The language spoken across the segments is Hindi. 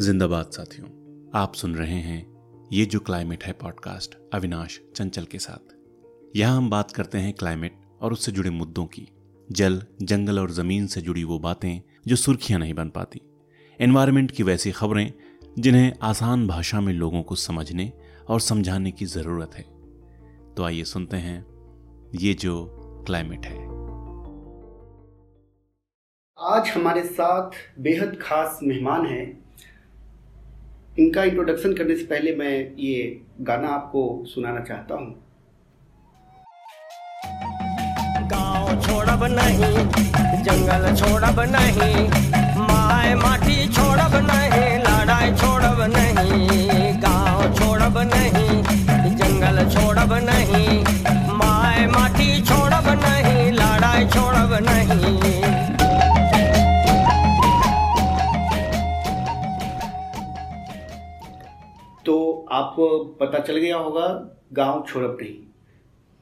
जिंदाबाद साथियों, आप सुन रहे हैं ये जो क्लाइमेट है पॉडकास्ट अविनाश चंचल के साथ। यहाँ हम बात करते हैं क्लाइमेट और उससे जुड़े मुद्दों की। जल, जंगल और ज़मीन से जुड़ी वो बातें जो सुर्खियाँ नहीं बन पाती। एनवायरमेंट की वैसी खबरें जिन्हें आसान भाषा में लोगों को समझने और समझाने की ज़रूरत है। तो आइए सुनते हैं ये जो क्लाइमेट है। आज हमारे साथ बेहद खास मेहमान हैं। इनका इंट्रोडक्शन करने से पहले मैं ये गाना आपको सुनाना चाहता हूँ। गाँव छोड़ब नहीं, जंगल छोड़ब नहीं, माए माटी छोड़ब नहीं, लड़ाई छोड़ब नहीं। गाँव छोड़ब नहीं, जंगल छोड़ब नहीं, माए माटी छोड़ब नहीं, लड़ाई छोड़ब नहीं। तो आपको पता चल गया होगा, गाँव छोड़ब नहीं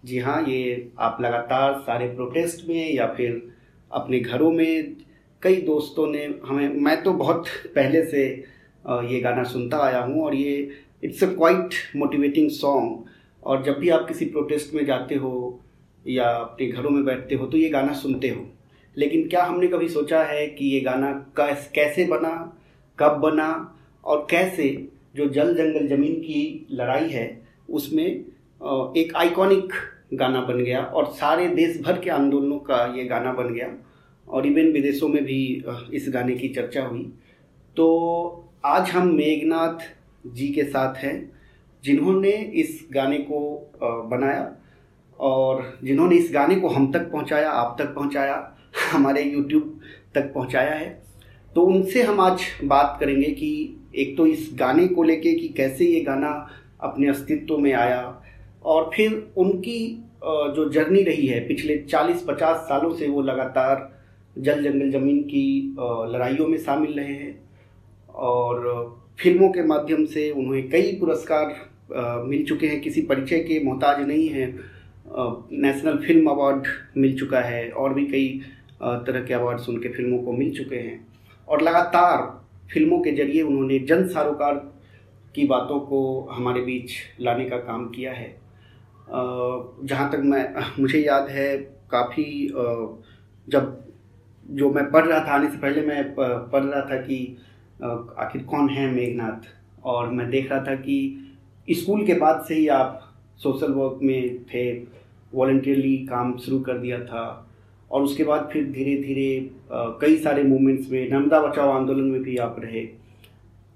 जी हाँ ये आप लगातार सारे प्रोटेस्ट में या फिर अपने घरों में कई दोस्तों ने हमें, मैं तो बहुत पहले से ये गाना सुनता आया हूँ और ये it's a quite motivating song और जब भी आप किसी प्रोटेस्ट में जाते हो या अपने घरों में बैठते हो तो ये गाना सुनते हो। लेकिन क्या हमने कभी सोचा है कि ये गाना कैसे बना, कब बना और कैसे जो जल जंगल ज़मीन की लड़ाई है, उसमें एक आइकॉनिक गाना बन गया और सारे देश भर के आंदोलनों का ये गाना बन गया और इवन विदेशों में भी इस गाने की चर्चा हुई। तो आज हम मेघनाथ जी के साथ हैं, जिन्होंने इस गाने को बनाया और जिन्होंने इस गाने को हम तक पहुँचाया, आप तक पहुँचाया, हमारे यूट्यूब तक पहुँचाया है। तो उनसे हम आज बात करेंगे कि एक तो इस गाने को लेके कि कैसे ये गाना अपने अस्तित्व में आया और फिर उनकी जो जर्नी रही है, पिछले 40-50 सालों से वो लगातार जल जंगल ज़मीन की लड़ाइयों में शामिल रहे हैं और फ़िल्मों के माध्यम से उन्हें कई पुरस्कार मिल चुके हैं। किसी परिचय के मोहताज नहीं हैं नेशनल फ़िल्म अवार्ड मिल चुका है और भी कई तरह के अवार्ड्स उनके फ़िल्मों को मिल चुके हैं। और लगातार फ़िल्मों के ज़रिए उन्होंने जन सारोकार की बातों को हमारे बीच लाने का काम किया है। जहाँ तक मैं, मुझे याद है, काफ़ी जब, जो मैं पढ़ रहा था, आने से पहले मैं पढ़ रहा था कि आखिर कौन है मेघनाथ? और मैं देख रहा था कि स्कूल के बाद से ही आप सोशल वर्क में थे, वॉल्टियरली काम शुरू कर दिया था। और उसके बाद फिर धीरे धीरे कई सारे मूवमेंट्स में नर्मदा बचाओ आंदोलन में भी आप रहे।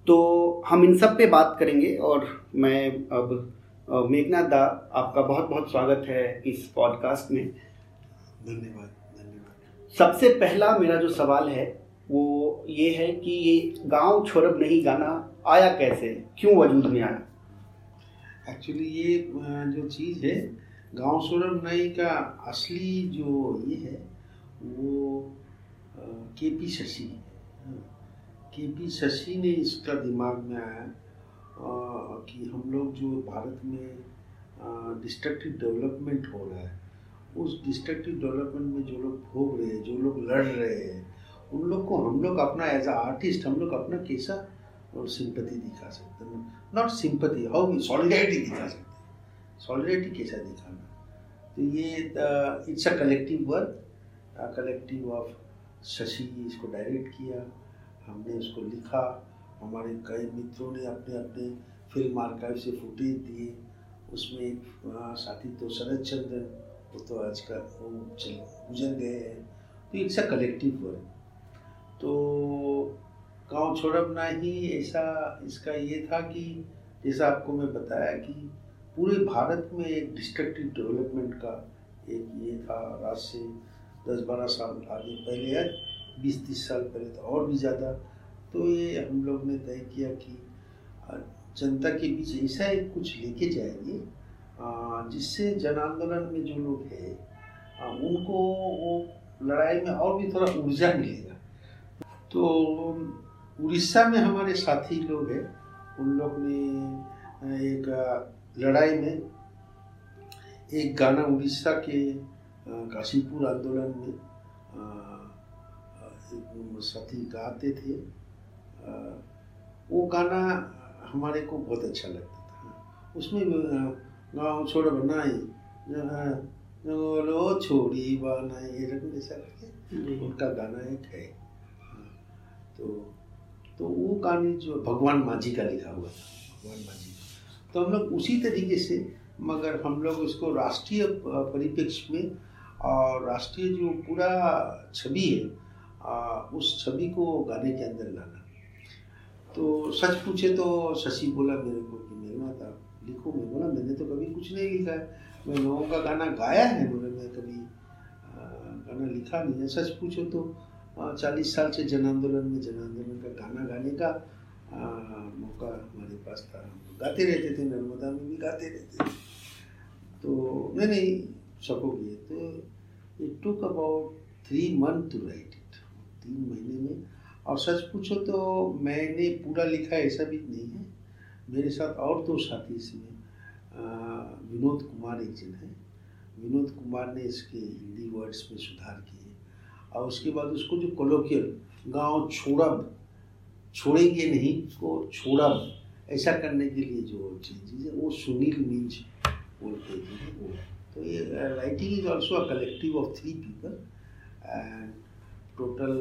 तो हम इन सब पे बात करेंगे और मैं अब मेघनाथ दा आपका बहुत बहुत स्वागत है इस पॉडकास्ट में। धन्यवाद धन्यवाद। सबसे पहला मेरा जो सवाल है वो ये है कि ये गाँव छोड़ब नहीं गाना आया कैसे? क्यों वजूद में आया? एक्चुअली ये जो चीज़ है गाँव सोरम नई का असली जो ये है, वो के पी शशि के पी शशि ने इसका दिमाग में आया कि हम लोग जो भारत में डिस्ट्रक्टिव डेवलपमेंट हो रहा है, उस डिस्ट्रक्टिव डेवलपमेंट में जो लोग भोग रहे हैं, जो लोग लड़ रहे हैं, उन लोग को हम लोग अपना एज अ आर्टिस्ट हम लोग अपना कैसा और सिंपति दिखा सकते हैं? नॉट सिंपति हाउ सॉलिडारिटी दिखा सकते हैं? सॉलिडारिटी कैसा दिखाना तो ये it's a collective work collective of Shashi इसको डायरेक्ट किया, हमने उसको लिखा, हमारे कई मित्रों ने अपने अपने फ़िल्म आर्काइव से फुटेज दिए। उसमें एक साथी तो शरद चंद्रन, वो तो आज का वो चल, गुजर गए हैं। तो इट्स अ कलेक्टिव वर्क तो गाँव छोड़ब ना ही ऐसा, इसका ये था कि जैसा आपको मैं बताया कि पूरे भारत में एक डिस्ट्रक्टिव डेवलपमेंट का एक ये था आज से दस बारह साल आगे पहले है बीस तीस साल पहले तो और भी ज़्यादा। तो ये हम लोग ने तय किया कि जनता के बीच ऐसा एक कुछ लेके जाएँगे जिससे जन आंदोलन में जो लोग हैं उनको वो लड़ाई में और भी थोड़ा ऊर्जा मिलेगा। तो उड़ीसा में हमारे साथी लोग हैं, उन लोग ने एक लड़ाई में एक गाना उड़ीसा के काशीपुर आंदोलन में एक साथी गाते थे। वो गाना हमारे को बहुत अच्छा लगता था। उसमें गाँव छोड़ बनाई जंगलो छोड़ी बनाई ये रकम ऐसा करके उनका गाना एक है। हाँ, तो तो वो गाने जो भगवान माझी का लिखा हुआ था भगवान माझी। तो हम लोग उसी तरीके से, मगर हम लोग उसको राष्ट्रीय परिप्रेक्ष्य में, और राष्ट्रीय जो पूरा छवि है उस छवि को गाने के अंदर लाना। तो सच पूछे तो शशि बोला मेरे को कि मेघना था लिखो मैं बोला मैंने तो कभी कुछ नहीं लिखा है। मैं लोगों का गाना गाया है, बोले मैं कभी गाना लिखा नहीं है। सच पूछो तो चालीस साल से जन आंदोलन में, जन आंदोलन का गाना गाने का मौका हमारे पास था हम गाते रहते थे नर्मदा में भी गाते रहते थे तो नहीं नहीं सकोगे तो it took about three month to write it तीन महीने में और सच पूछो तो मैंने पूरा लिखा ऐसा भी नहीं है मेरे साथ और दो साथी इसमें विनोद कुमार एक जन है विनोद कुमार ने इसके हिंदी वर्ड्स में सुधार किए और उसके बाद उसको जो कोलोकियल गाँव छोड़ब छोड़ेंगे नहीं उसको छोड़ा ऐसा करने के लिए जो चीज़ है, वो सुनील मिंज बोलते हैं वो। तो ये writing is also a collective of three people and total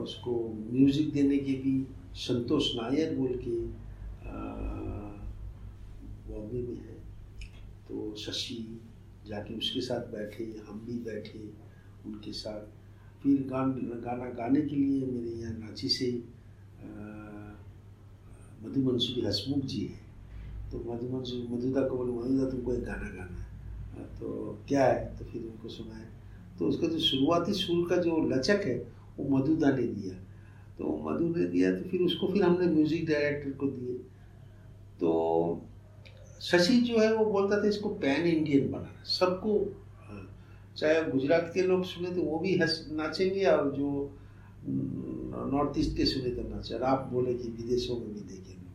उसको म्यूज़िक देने के भी संतोष नायर बोल के बॉम्बे में है। तो शशि जाके उसके साथ बैठे, हम भी बैठे उनके साथ। फिर गान, गाना गाने के लिए मेरे यहाँ रांची से मधु मनसूरी हसमुख जी है। तो मधु मनसूरी मधुदा को बोले, मधुदा तुमको एक गाना गाना है। तो क्या है? तो फिर उनको सुनाए। तो उसका जो शुरुआती सुर का जो लचक है, वो मधुदा ने दिया। तो मधु ने दिया तो फिर उसको फिर हमने म्यूज़िक डायरेक्टर को दिए। तो शशि जो है, वो बोलता था, इसको पैन इंडियन बनाना। सबको चाहे गुजरात के लोग सुने तो वो भी हंस, नाचेंगे और जो नॉर्थ ईस्ट के सुने नाचे और आप बोले कि विदेशों में भी देखेंगे।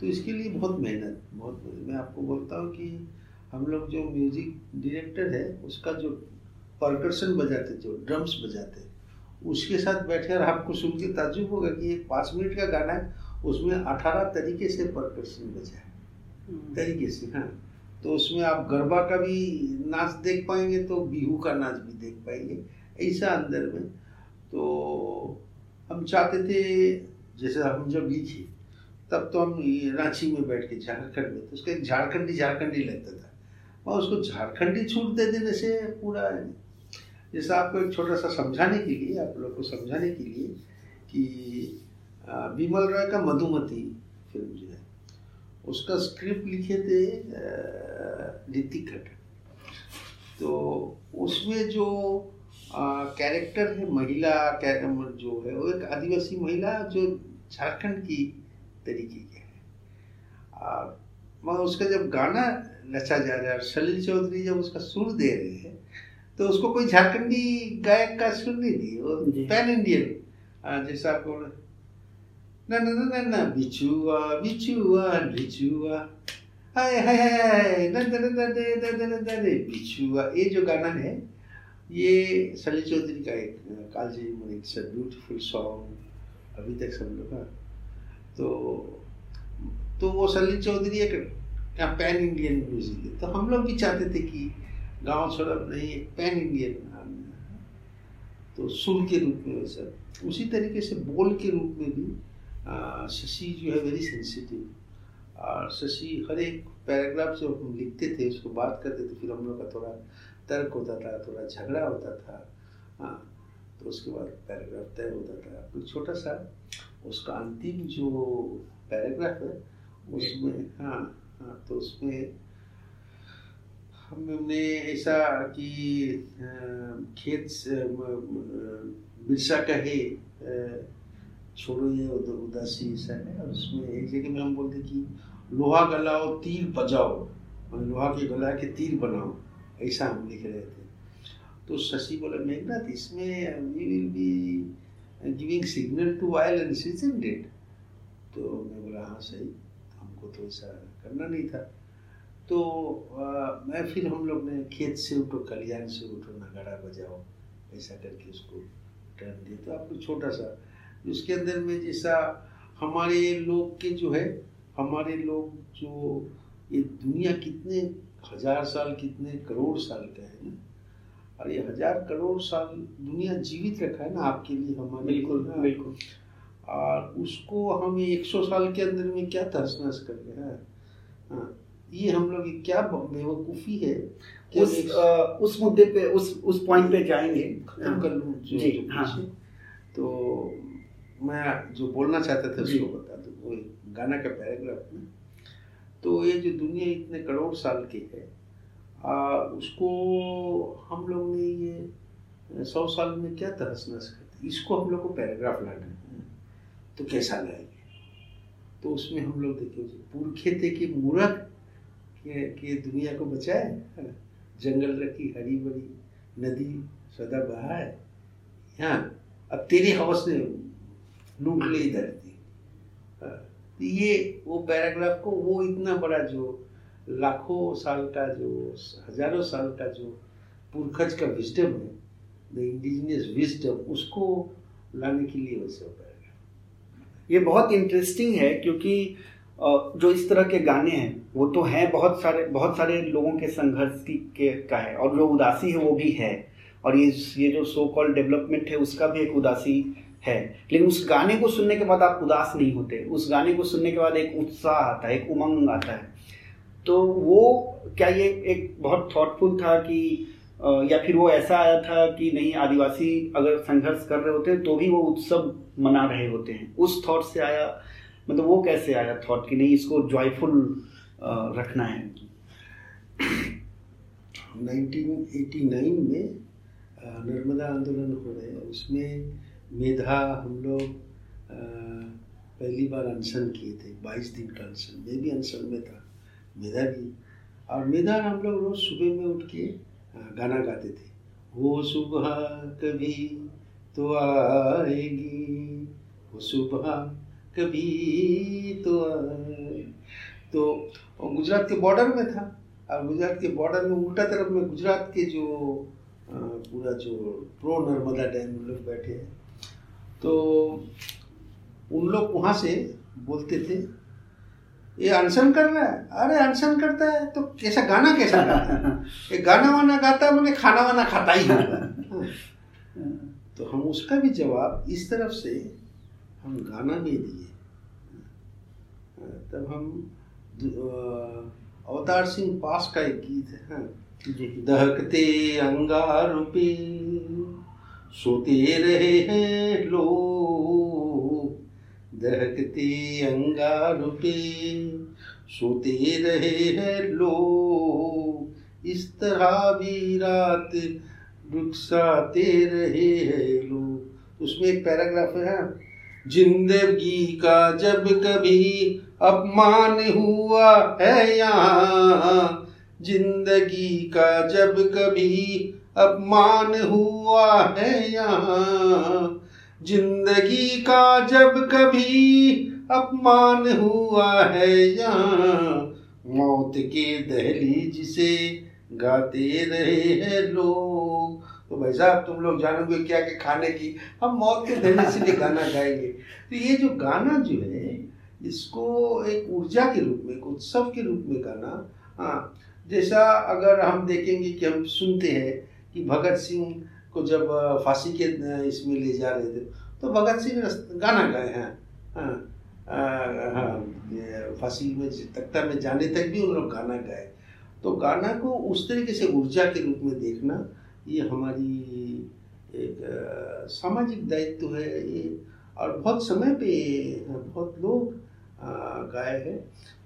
तो इसके लिए बहुत मेहनत बहुत मैं आपको बोलता हूँ कि हम लोग जो म्यूज़िक डायरेक्टर है उसका जो परकर्शन बजाते जो ड्रम्स बजाते उसके साथ बैठे और आपको सुन के ताजुब होगा कि एक पाँच मिनट का गाना है उसमें अठारह तरीके से परकर्शन बजा है। हम्म। तरीके से हाँ। तो उसमें आप गरबा का भी नाच देख पाएँगे तो बिहू का नाच भी देख पाएँगे ऐसा अंदर में तो हम चाहते थे, जैसे हम जब लिखे तब तो हम रांची में बैठ के झारखंड में तो उसका एक झारखंडी झारखंडी लगता था। और उसको झारखंडी छूट दे देने से पूरा जैसे आपको एक छोटा सा समझाने के लिए, आप लोग को समझाने के लिए कि विमल रॉय का मधुमती फ़िल्म जो है, उसका स्क्रिप्ट लिखे थे ऋतिक खट तो उसमें जो कैरेक्टर है महिला जो है वो एक आदिवासी महिला जो झारखंड की तरीके के है मगर उसका जब गाना नचा जा रहा है सलील चौधरी जब उसका सुर दे रहे हैं तो उसको कोई झारखंडी गायक का सुर नहीं दिए वो पैन इंडियन जैसा आपको ना ना ना ना ना बिचुआ बिचुआ बिचुआ हाय हाय हाय ये जो गाना है ये सलील चौधरी का एक कालजी मन इट्स अ ब्यूटीफुल सॉन्ग, अभी तक सब लोग तो तो वो सलील चौधरी एक पैन इंडियन म्यूज़िक है। तो हम लोग भी चाहते थे कि गाँव छोड़ा नहीं, एक पैन इंडियन तो सुर के रूप में वैसा उसी तरीके से बोल के रूप में भी शशि जो है वेरी सेंसिटिव और शशि हर एक पैराग्राफ जो हम लिखते थे, उसको बात करते थे, फिर हम लोग का थोड़ा तर्क होता था थोड़ा झगड़ा होता था हाँ तो उसके बाद पैराग्राफ तय होता था। कोई छोटा सा उसका अंतिम जो पैराग्राफ है उसमें हाँ हाँ तो उसमें हमने ऐसा कि खेत बिरसा कहे छोड़ो ये उदासी ऐसा है और उसमें एक जगह में हम बोलते कि लोहा गलाओ तीर बजाओ लोहा के गला के तीर बनाओ। ऐसा हम लिख रहे थे। तो शशि बोला मेघनाथ इसमें we will be giving signal to violence is in date तो मैं बोला हाँ सही हमको तो ऐसा करना नहीं था। तो आ, मैं फिर हम लोग ने खेत से उठो कल्याण से उठो नगाड़ा बजाओ ऐसा करके उसको टर्म दिया। तो आपको छोटा सा उसके अंदर में जैसा हमारे लोग के जो है हमारे लोग जो ये दुनिया कितने हज़ार साल कितने करोड़ साल का है ना? और ये हज़ार करोड़ साल दुनिया जीवित रखा है ना आपके लिए हमारे बिल्कुल बिल्कुल। और उसको हम ये एक सौ साल के अंदर में क्या तहस नहस कर गए हैं? हाँ, ये हम लोग ये क्या बेवकूफ़ी है उस अ, उस मुद्दे पे उस उस पॉइंट पे जाएँगे। खत्म कर लूँ जो, जी, जो हाँ। तो मैं जो बोलना चाहता था उसको बता दूँ वो गाना का पैराग्राफ में तो ये जो दुनिया इतने करोड़ साल की है आ, उसको हम लोग ने ये सौ साल में क्या तहस नहस कर इसको हम लोग को पैराग्राफ लाना है। तो कैसा लाएँगे? तो उसमें हम लोग देखे पुरखे थे कि मूर्ख के, के दुनिया को बचाए जंगल रखी हरी भरी नदी सदा बहाए। यहाँ अब तेरी हवस ने लूट ली धरती ये, वो पैराग्राफ को, वो इतना बड़ा जो लाखों साल का जो, हज़ारों साल का जो पुरखज का विजडम है द इंडिजिनियस विजडम उसको लाने के लिए वैसे वो पैराग्राफ। ये बहुत इंटरेस्टिंग है क्योंकि जो इस तरह के गाने हैं, वो तो हैं बहुत सारे बहुत सारे लोगों के संघर्ष की, के, का है, और जो उदासी है वो भी है। और ये ये जो सो कॉल्ड डेवलपमेंट है, उसका भी एक उदासी है। लेकिन उस गाने को सुनने के बाद आप उदास नहीं होते। उस गाने को सुनने के बाद एक उत्साह आता है, एक उमंग आता है। तो वो क्या ये एक बहुत थॉटफुल था कि या फिर वो ऐसा आया था कि नहीं, आदिवासी अगर संघर्ष कर रहे होते तो भी वो उत्सव मना रहे होते हैं। उस थॉट से आया मतलब वो कैसे आया थॉट कि नहीं, इसको जॉयफुल रखना है। 1989 में नर्मदा आंदोलन हो रहे हैं। उसमें मेधा हम लोग पहली बार अनशन किए थे 22 दिन का अनशन, मैं भी अनशन में था, मेधा भी। और मेधा हम लोग रोज सुबह में उठ के गाना गाते थे। वो सुबह कभी तो आएगी वो सुबह कभी तो आए तो गुजरात के बॉर्डर में था, और गुजरात के बॉर्डर में उल्टा तरफ़ में गुजरात के जो पूरा जो प्रो नर्मदा डैम लोग बैठे हैं तो उन लोग वहाँ से बोलते थे ये अनशन कर रहा है? अरे अनशन करता है। तो कैसा गाना कैसा गाता है? ये गाना वाना गाता है मैंने खाना वाना खाता ही होगा। तो हम उसका भी जवाब इस तरफ़ से हम गाना में दिए। तब हम अवतार सिंह पास का एक गीत है हाँ। दहकते अंगार पे सोते रहे हैं लोग, दहकते अंगार पे। सोते रहे हैं लोग, इस तरह भी रात रुखसाते रहे हैं लोग। उसमें एक पैराग्राफ है। ज़िंदगी का जब कभी अपमान हुआ है यहाँ, ज़िंदगी का जब कभी अपमान हुआ है यहाँ। ज़िंदगी का जब कभी अपमान हुआ है यहाँ। मौत के दहलीज से गाते रहे हैं लोग। तो भाई साहब, तुम लोग जानोगे क्या क्या खाने की? हम मौत के दहलीज से गाना गाएँगे। तो ये जो गाना जो है, इसको एक ऊर्जा के रूप में, एक उत्सव के रूप में गाना हाँ जैसा अगर हम देखेंगे कि हम सुनते हैं कि भगत सिंह को जब फांसी के इसमें ले जा रहे थे तो भगत सिंह गाना गाए हैं। हाँ हाँ फांसी में तख्ता में जाने तक भी उन लोग गाना गाए। तो गाना को उस तरीके से ऊर्जा के रूप में देखना, ये हमारी एक सामाजिक दायित्व है ये। और बहुत समय पे, बहुत लोग गाए हैं।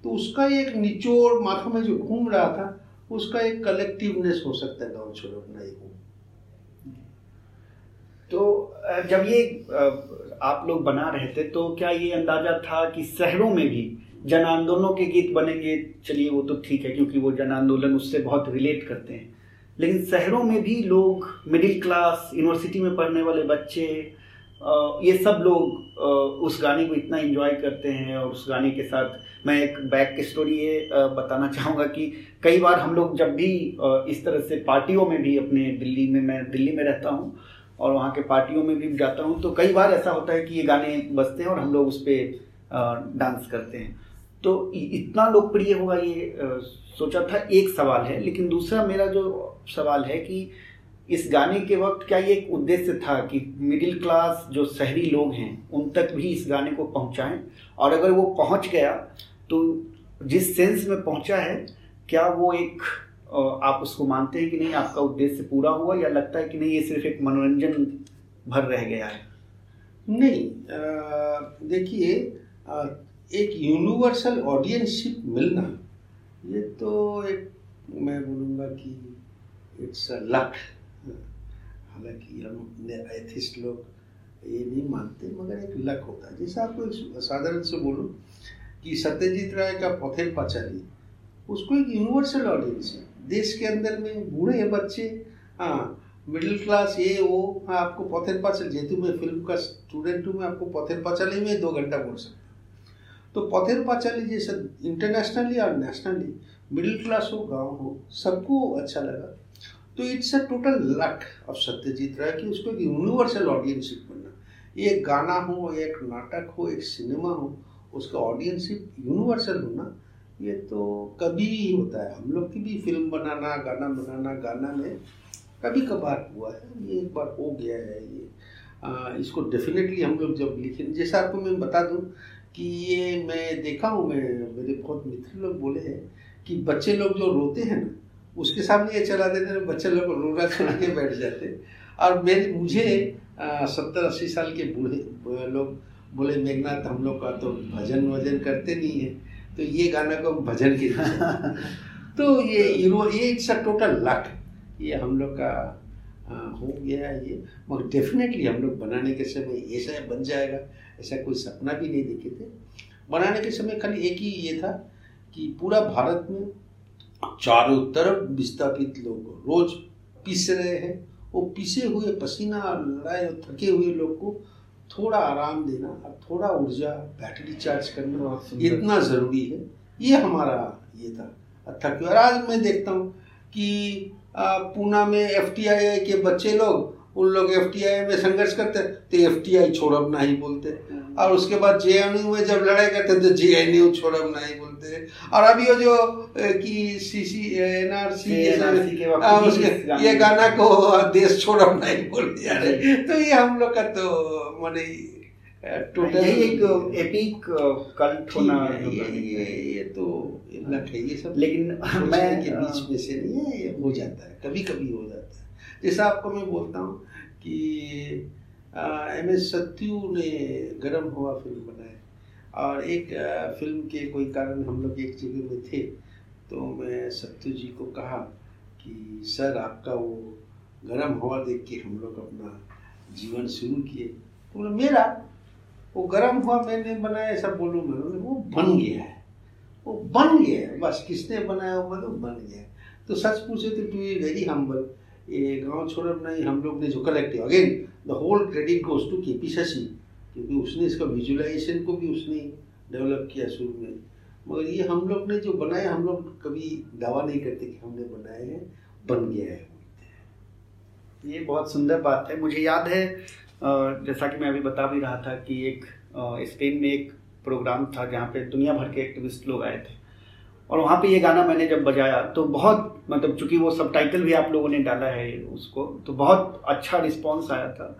तो उसका एक निचोड़ माथा में जो घूम रहा था उसका एक कलेक्टिवनेस हो सकता है गाँव छोड़ो, अपना एक तो जब ये आप लोग बना रहे थे तो क्या ये अंदाज़ा था कि शहरों में भी जन आंदोलनों के गीत बनेंगे? चलिए, वो तो ठीक है, क्योंकि वो जन आंदोलन उससे बहुत रिलेट करते हैं। लेकिन शहरों में भी लोग, मिडिल क्लास, यूनिवर्सिटी में पढ़ने वाले बच्चे ये सब लोग उस गाने को इतना एंजॉय करते हैं और उस गाने के साथ मैं एक बैक की स्टोरी ये बताना चाहूँगा कि कई बार हम लोग जब भी इस तरह से पार्टियों में भी अपने दिल्ली में, मैं दिल्ली में रहता हूँ और वहाँ के पार्टियों में भी जाता हूँ तो कई बार ऐसा होता है कि ये गाने बजते हैं और हम लोग उस पर डांस करते हैं। तो इतना लोकप्रिय होगा ये सोचा था एक सवाल है, लेकिन दूसरा मेरा जो सवाल है कि इस गाने के वक्त क्या ये एक उद्देश्य था कि मिडिल क्लास जो शहरी लोग हैं, उन तक भी इस गाने को पहुंचाएँ? और अगर वो पहुँच गया तो जिस सेंस में पहुँचा है, क्या वो एक आप उसको मानते हैं कि नहीं, आपका उद्देश्य पूरा हुआ या लगता है कि नहीं, ये सिर्फ़ एक मनोरंजन भर रह गया है? नहीं देखिए एक यूनिवर्सल ऑडियंसशिप मिलना, ये तो एक, मैं बोलूँगा कि इट्स अ लक हालाँकि हम एथिस्ट लोग ये नहीं मानते, मगर एक लक होता है। जैसे आपको साधारण से बोलूँ कि सत्यजीत राय का पथेर पाचाली, उसको एक यूनिवर्सल ऑडियंस है। देश के अंदर में बूढ़े बच्चे हाँ मिडिल क्लास ये, वो हाँ आपको पथेर पाचाली, जेतु मैं फ़िल्म का स्टूडेंट हूँ मैं, आपको पथेर पाचाली में दो घंटा बोल सकता तो पथेर पाचाली जैसे इंटरनेशनली और नेशनली मिडिल क्लास हो, गाँव हो, सबको अच्छा लगा। तो it's a total luck of Satyajit Ray कि उसको एक यूनिवर्सल ऑडियंसशिप बनना। ये एक गाना हो एक नाटक हो एक सिनेमा हो उसका ऑडियंसशिप यूनिवर्सल होना ये तो कभी ही होता है। हम लोग की भी फ़िल्म बनाना गाना बनाना गाना में कभी कभार हुआ है। ये एक बार हो गया है ये। आ, इसको डेफिनेटली हम लोग जब लिखें जैसे आपको मैं बता दूँ कि ये मैं देखा हूँ मैं मेरे बहुत मित्र लोग बोले हैं कि बच्चे लोग जो रोते हैं ना उसके सामने ये चला देते हैं बच्चे लोग रोना छोड़ के बैठ जाते और मेरे मुझे सत्तर अस्सी साल के बूढ़े लोग बोले मेघनाथ हम लोग का तो भजन वज़न करते नहीं है। तो ये गाना को भजन के तो ये यूरो ये इट्स अ टोटल लक। ये हम लोग का हो गया ये। मगर डेफिनेटली हम लोग बनाने के समय ऐसा बन जाएगा ऐसा कोई सपना भी नहीं देखे थे। बनाने के समय खाली एक ही ये था कि पूरा भारत में चारों तरफ़ विस्थापित लोग रोज पीस रहे हैं। वो पिसे हुए पसीना और लड़ाई और थके हुए लोग को थोड़ा आराम देना और थोड़ा ऊर्जा बैटरी चार्ज करना इतना ज़रूरी है। ये हमारा ये था। थक और आज मैं देखता हूँ कि पूना में एफटीआई के बच्चे लोग उन लोग एफटीआई में संघर्ष करते तो एफ़ टी आई छोड़ब नहीं बोलते। और उसके बाद जेएनयू में जब लड़ाई करते तो जे एन यू छोड़ब नहीं और अभी वो जो कि सी सी एन आर सी उसके ये गाना को देश छोड़ब नहीं बोल दिया तो ये हम लोग का तो माने टोटल एक एपिक कल्ट होना ये ये ये तो है ये सब लेकिन मैं के बीच में से नहीं है ये हो जाता है कभी कभी हो जाता है जैसा आपको मैं बोलता हूँ कि एम एस सत्यू ने गर्म हुआ फ़िल्म बनाए और एक फ़िल्म के कोई कारण हम लोग एक जगह में थे तो मैं सत्यू जी को कहा कि, सर, आपका वो गर्म हवा देख के हम लोग अपना जीवन शुरू किए। तो बोले, मेरा? वो गर्म हुआ मैंने बनाया, ऐसा बोलूँ मैं? वो बन गया है। वो बन गया है। बस किसने बनाया वो मतलब बन गया है। तो सच पूछे तो टू ई वेरी हम्बल ये गाँव छोड़ब नहीं, हम लोग ने जो collective again the whole credit goes to K P Shashi क्योंकि उसने इसका विजुअलाइजेशन को भी उसने डेवलप किया शुरू में। मगर ये हम लोग ने जो बनाया, हम लोग कभी दावा नहीं करते कि हमने बनाए हैं, बन गया है। ये बहुत सुंदर बात है। मुझे याद है जैसा कि मैं अभी बता भी रहा था कि एक स्पेन में एक प्रोग्राम था जहाँ पे दुनिया भर के एक्टिविस्ट लोग आए थे। और वहाँ पे ये गाना मैंने जब बजाया तो बहुत मतलब चूँकि वो सब टाइटल भी आप लोगों ने डाला है उसको तो बहुत अच्छा रिस्पॉन्स आया था।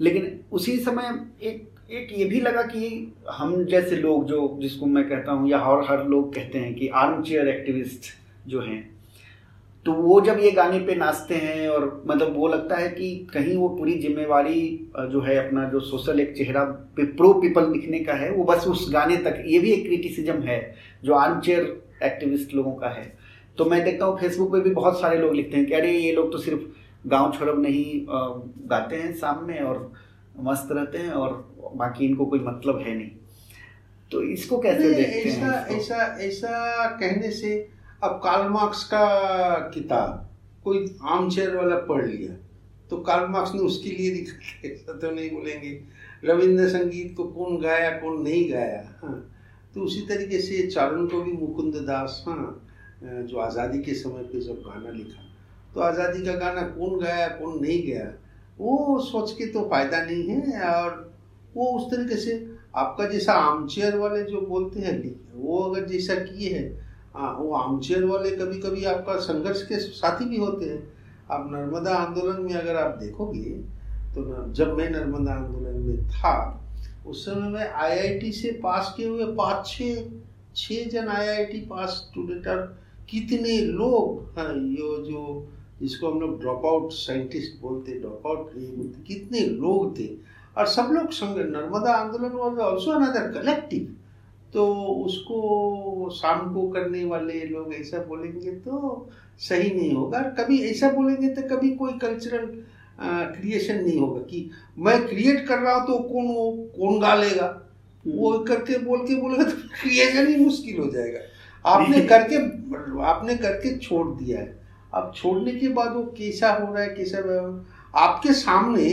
लेकिन उसी समय एक एक ये भी लगा कि हम जैसे लोग जो, जिसको मैं कहता हूँ, या और हर लोग कहते हैं कि आर्म चेयर एक्टिविस्ट जो हैं तो वो जब ये गाने पे नाचते हैं और मतलब वो लगता है कि कहीं वो पूरी जिम्मेवारी जो है अपना जो सोशल एक चेहरा पे प्रो पीपल दिखने का है, वो बस उस गाने तक, ये भी एक क्रिटिसिज्म है जो आर्म चेयर एक्टिविस्ट लोगों का है। तो मैं देखता हूँ फेसबुक पे भी बहुत सारे लोग लिखते हैं कि अरे ये लोग तो सिर्फ़ गाँव छोड़ब नहीं गाते हैं शाम में और मस्त रहते हैं और बाकी इनको कोई मतलब है नहीं। तो इसको कैसे देखते ऐसा हैं ऐसा ऐसा कहने से अब कार्ल मार्क्स का किताब कोई आम चेयर वाला पढ़ लिया तो कार्ल मार्क्स ने उसके लिए लिखा ऐसा तो नहीं बोलेंगे। रविंद्र संगीत को कौन गाया कौन नहीं गाया हाँ। तो उसी तरीके से चारण को भी मुकुंद दास हाँ जो आज़ादी के समय पे जब गाना लिखा तो आज़ादी का गाना कौन गाया, कौन नहीं गया, वो सोच के तो फ़ायदा नहीं है और वो उस तरीके से आपका जैसा आर्मचेयर वाले जो बोलते हैं, वो अगर जैसा किए हैं हाँ वो आर्मचेयर वाले कभी कभी आपका संघर्ष के साथी भी होते हैं। आप नर्मदा आंदोलन में अगर आप देखोगे तो जब मैं नर्मदा आंदोलन में था, उस समय में आईआईटी से पास किए हुए पाँच छः छः जन आईआईटी पास स्टूडेंट और कितने लोग हाँ ये जो जिसको हम लोग ड्रॉप आउट साइंटिस्ट बोलते ड्रॉप आउट बोलते कितने लोग थे। और सब लोग संग नर्मदा आंदोलन वॉज़ ऑल्सो अनदर कलेक्टिव तो उसको शाम को करने वाले लोग ऐसा बोलेंगे तो सही नहीं होगा। कभी ऐसा बोलेंगे तो कभी कोई कल्चरल क्रिएशन नहीं होगा कि मैं क्रिएट कर रहा हूँ तो कौन वो कौन गालेगा? वो करके बोल के बोलेगा तो क्रिएशन ही मुश्किल हो जाएगा। आपने करके आपने करके छोड़ दिया है। अब छोड़ने के बाद वो कैसा हो रहा है, कैसा आपके सामने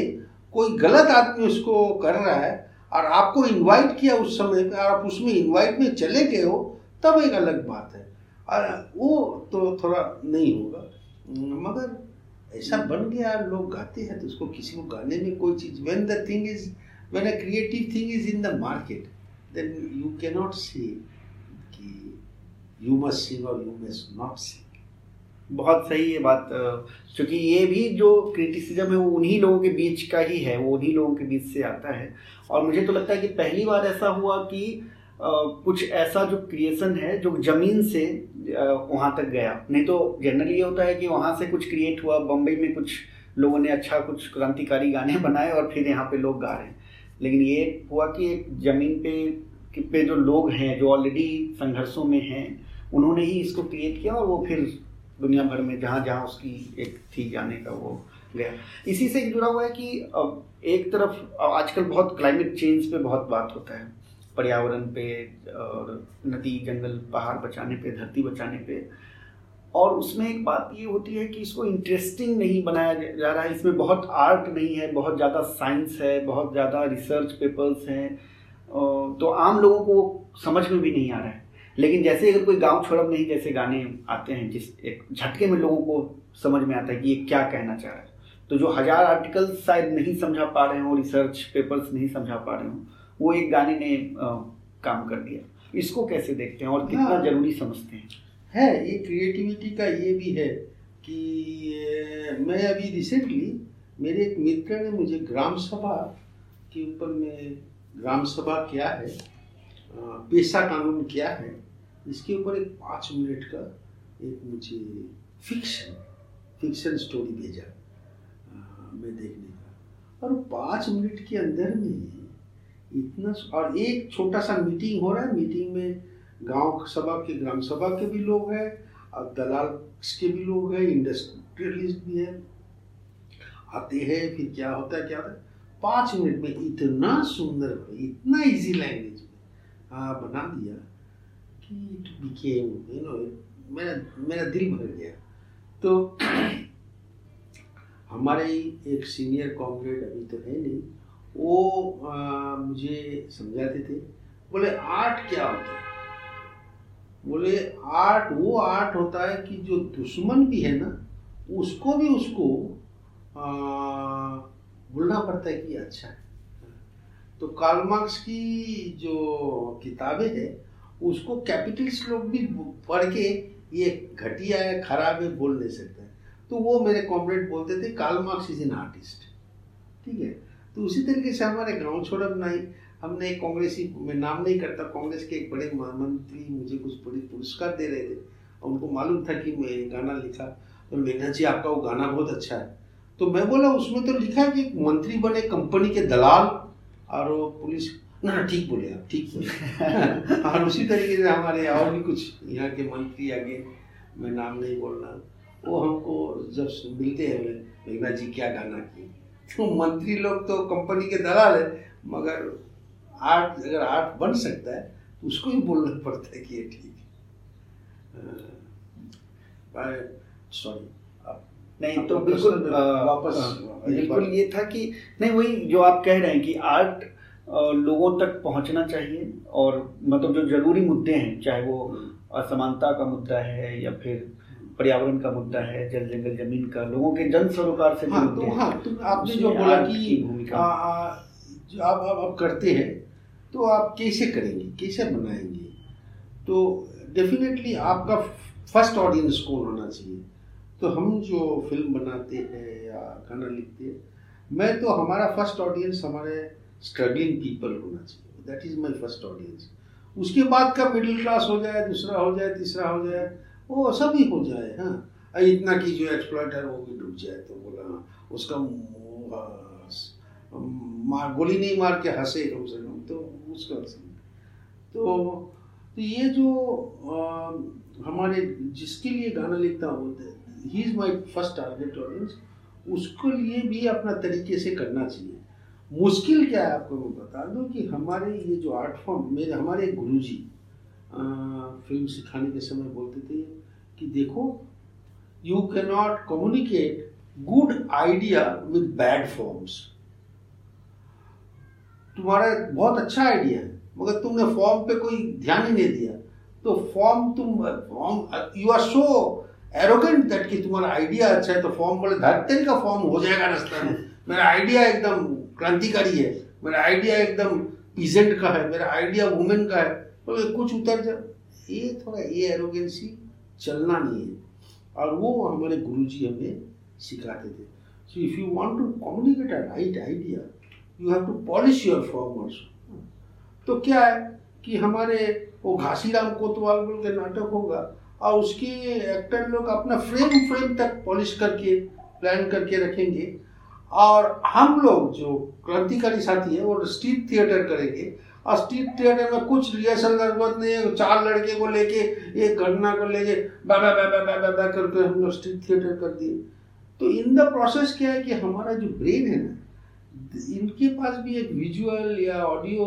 कोई गलत आदमी उसको कर रहा है और आपको इनवाइट किया उस समय पे और आप उसमें इनवाइट में चले गए हो, तब एक अलग बात है। और वो तो थोड़ा नहीं होगा। मगर ऐसा बन गया, लोग गाते हैं तो उसको किसी को गाने में कोई चीज़ when the thing is when a creative thing is in the market then you can not say कि यू मस्ट सिंग और यू मस्ट नॉट सिंग बहुत सही ये बात क्योंकि ये भी जो क्रिटिसिज्म है वो उन्हीं लोगों के बीच का ही है, वो उन्हीं लोगों के बीच से आता है। और मुझे तो लगता है कि पहली बार ऐसा हुआ कि कुछ ऐसा जो क्रिएशन है, जो ज़मीन से वहाँ तक गया। नहीं तो जनरली ये होता है कि वहाँ से कुछ क्रिएट हुआ बम्बई में कुछ लोगों ने अच्छा कुछ क्रांतिकारी गाने बनाए और फिर यहाँ पे लोग गा रहे हैं। लेकिन ये हुआ कि एक ज़मीन पे पे जो लोग हैं, जो ऑलरेडी संघर्षों में हैं, उन्होंने ही इसको क्रिएट किया और वो फिर दुनिया भर में जहाँ जहाँ उसकी एक थी जाने का वो गया। इसी से जुड़ा हुआ है कि एक तरफ़ आजकल बहुत क्लाइमेट चेंज पे बहुत बात होता है। पर्यावरण पे और नदी, जंगल, पहाड़ बचाने पे, धरती बचाने पे। और उसमें एक बात ये होती है कि इसको इंटरेस्टिंग नहीं बनाया जा रहा है। इसमें बहुत आर्ट नहीं है, बहुत ज़्यादा साइंस है, बहुत ज़्यादा रिसर्च पेपर्स हैं। तो आम लोगों को समझ में भी नहीं आ रहा है। लेकिन जैसे अगर कोई गाँव छोड़ब नहीं जैसे गाने आते हैं जिस एक झटके में लोगों को समझ में आता है कि ये क्या कहना चाह रहा है तो जो हज़ार आर्टिकल शायद नहीं समझा पा रहे हो रिसर्च पेपर्स नहीं समझा पा रहे हो वो एक गाने ने आ, काम कर दिया। इसको कैसे देखते हैं और कितना हाँ, ज़रूरी समझते हैं? है ये क्रिएटिविटी का ये भी है कि मैं अभी रिसेंटली मेरे एक मित्र ने मुझे ग्राम सभा के ऊपर में ग्राम सभा क्या है पेशा कानून क्या है इसके ऊपर एक पाँच मिनट का एक मुझे फिक्शन फिक्शन स्टोरी भेजा मैं देखने का। और पाँच मिनट के अंदर में इतना और एक छोटा सा मीटिंग हो रहा है मीटिंग में गाँव सभा के, ग्राम सभा के भी लोग हैं, और दलाल के भी लोग हैं इंडस्ट्रियलिस्ट भी है। आते हैं, फिर क्या होता है, क्या होता है? पाँच मिनट में इतना सुंदर, इतना इजी लैंग्वेज में हाँ बना दिया। इट बिकेम यू नो मेरा मेरा दिल भर गया। तो हमारे एक सीनियर कॉमरेड अभी तो है नहीं वो आ, मुझे समझाते थे। बोले आर्ट क्या होता है? बोले आर्ट वो आर्ट होता है कि जो दुश्मन भी है ना उसको भी उसको बोलना पड़ता है कि अच्छा है। तो कार्ल मार्क्स की जो किताबें हैं उसको कैपिटलिस्ट लोग भी पढ़ के ये घटिया है, खराब है, बोल नहीं सकते। तो वो मेरे कॉमरेड बोलते थे Karl Marx is an artist ठीक है? तो उसी तरीके से हमारे गाँव छोड़ नहीं हमने एक कांग्रेसी मैं नाम नहीं करता, कांग्रेस के एक बड़े मंत्री मुझे कुछ बड़ी पुरस्कार दे रहे थे। और उनको मालूम था कि मैं गाना लिखा तो मेघना जी, आपका वो गाना बहुत अच्छा है। तो मैं बोला, उसमें तो लिखा है कि मंत्री बने, कंपनी के दलाल, और पुलिस ना ठीक बोले आप ठीक बोले। और उसी तरीके से हमारे और भी कुछ यहाँ के मंत्री आगे मैं नाम नहीं बोलना वो हमको जब मिलते हैं मेघना जी क्या गाना किए? तो मंत्री लोग तो कंपनी के दलाल है मगर आर्ट अगर आर्ट बन सकता है तो उसको ही बोलना पड़ता है कि ये ठीक है। सॉरी नहीं तो बिल्कुल वापस बिल्कुल ये था कि नहीं वही जो आप कह रहे हैं कि आर्ट लोगों तक पहुँचना चाहिए और मतलब जो ज़रूरी मुद्दे हैं चाहे वो असमानता का मुद्दा है या फिर पर्यावरण का मुद्दा है जल जंगल ज़मीन का लोगों के जन सरोकार से हाँ तो हैं। हाँ तो आपने जो बोला कि भूमिका। आप आप आप करते हैं तो आप कैसे करेंगे कैसे बनाएँगे तो डेफिनेटली आपका फ़र्स्ट ऑडियंस कौन होना चाहिए तो हम जो फ़िल्म बनाते हैं या गाना लिखते हैं मैं तो हमारा फ़र्स्ट ऑडियंस हमारे स्ट्रगलिंग पीपल होना चाहिए। That is my first audience उसके बाद का मिडिल क्लास हो जाए दूसरा हो जाए तीसरा हो जाए वो सभी हो जाए हाँ। इतना की जो एक्सप्लॉटर वो भी डूब जाए तो बोला हाँ, उसका स- मार गोली नहीं मार के हंसे कम से कम तो उसका तो तो ये जो आ, हमारे जिसके लिए गाना लिखता हूँ he is my first target audience उसके लिए भी अपना तरीके से करना चाहिए। मुश्किल क्या है आपको मैं बता दूँ कि हमारे ये जो आर्ट फॉर्म मेरे, हमारे गुरु जी फ़िल्म सिखाने के समय बोलते थे कि देखो you can not communicate good idea with bad forms तुम्हारा बहुत अच्छा आइडिया है, मगर तुमने फॉर्म पे कोई ध्यान ही नहीं दिया। तो फॉर्म तुम form you are so arrogant that कि तुम्हारा आइडिया अच्छा है तो फॉर्म बोले धरते का फॉर्म हो जाएगा रास्ता में। मेरा आइडिया एकदम क्रांतिकारी है। मेरा आइडिया एकदम पीजेंट का है। मेरा आइडिया वुमेन का है। बोले कुछ उतर जा। ये थोड़ा ये एरोगेंसी चलना नहीं है। और वो हमारे गुरु जी हमें सिखाते थे। So if you want to communicate a right idea you have to polish your form also तो क्या है कि हमारे वो घासीराम कोतवाल बोल के नाटक होगा, और उसके एक्टर लोग अपना फ्रेम फ्रेम तक पॉलिश करके प्लान करके रखेंगे। और हम लोग जो क्रांतिकारी साथी है वो स्ट्रीट थिएटर करेंगे। और स्ट्रीट थिएटर में कुछ रिहर्सल ज़रूरत नहीं है चार लड़के को लेके एक घटना को लेके बा बा बा बा करके हम लोग स्ट्रीट थिएटर कर दिए। तो इन द प्रोसेस क्या है कि हमारा जो ब्रेन है ना इनके पास भी एक विजुअल या ऑडियो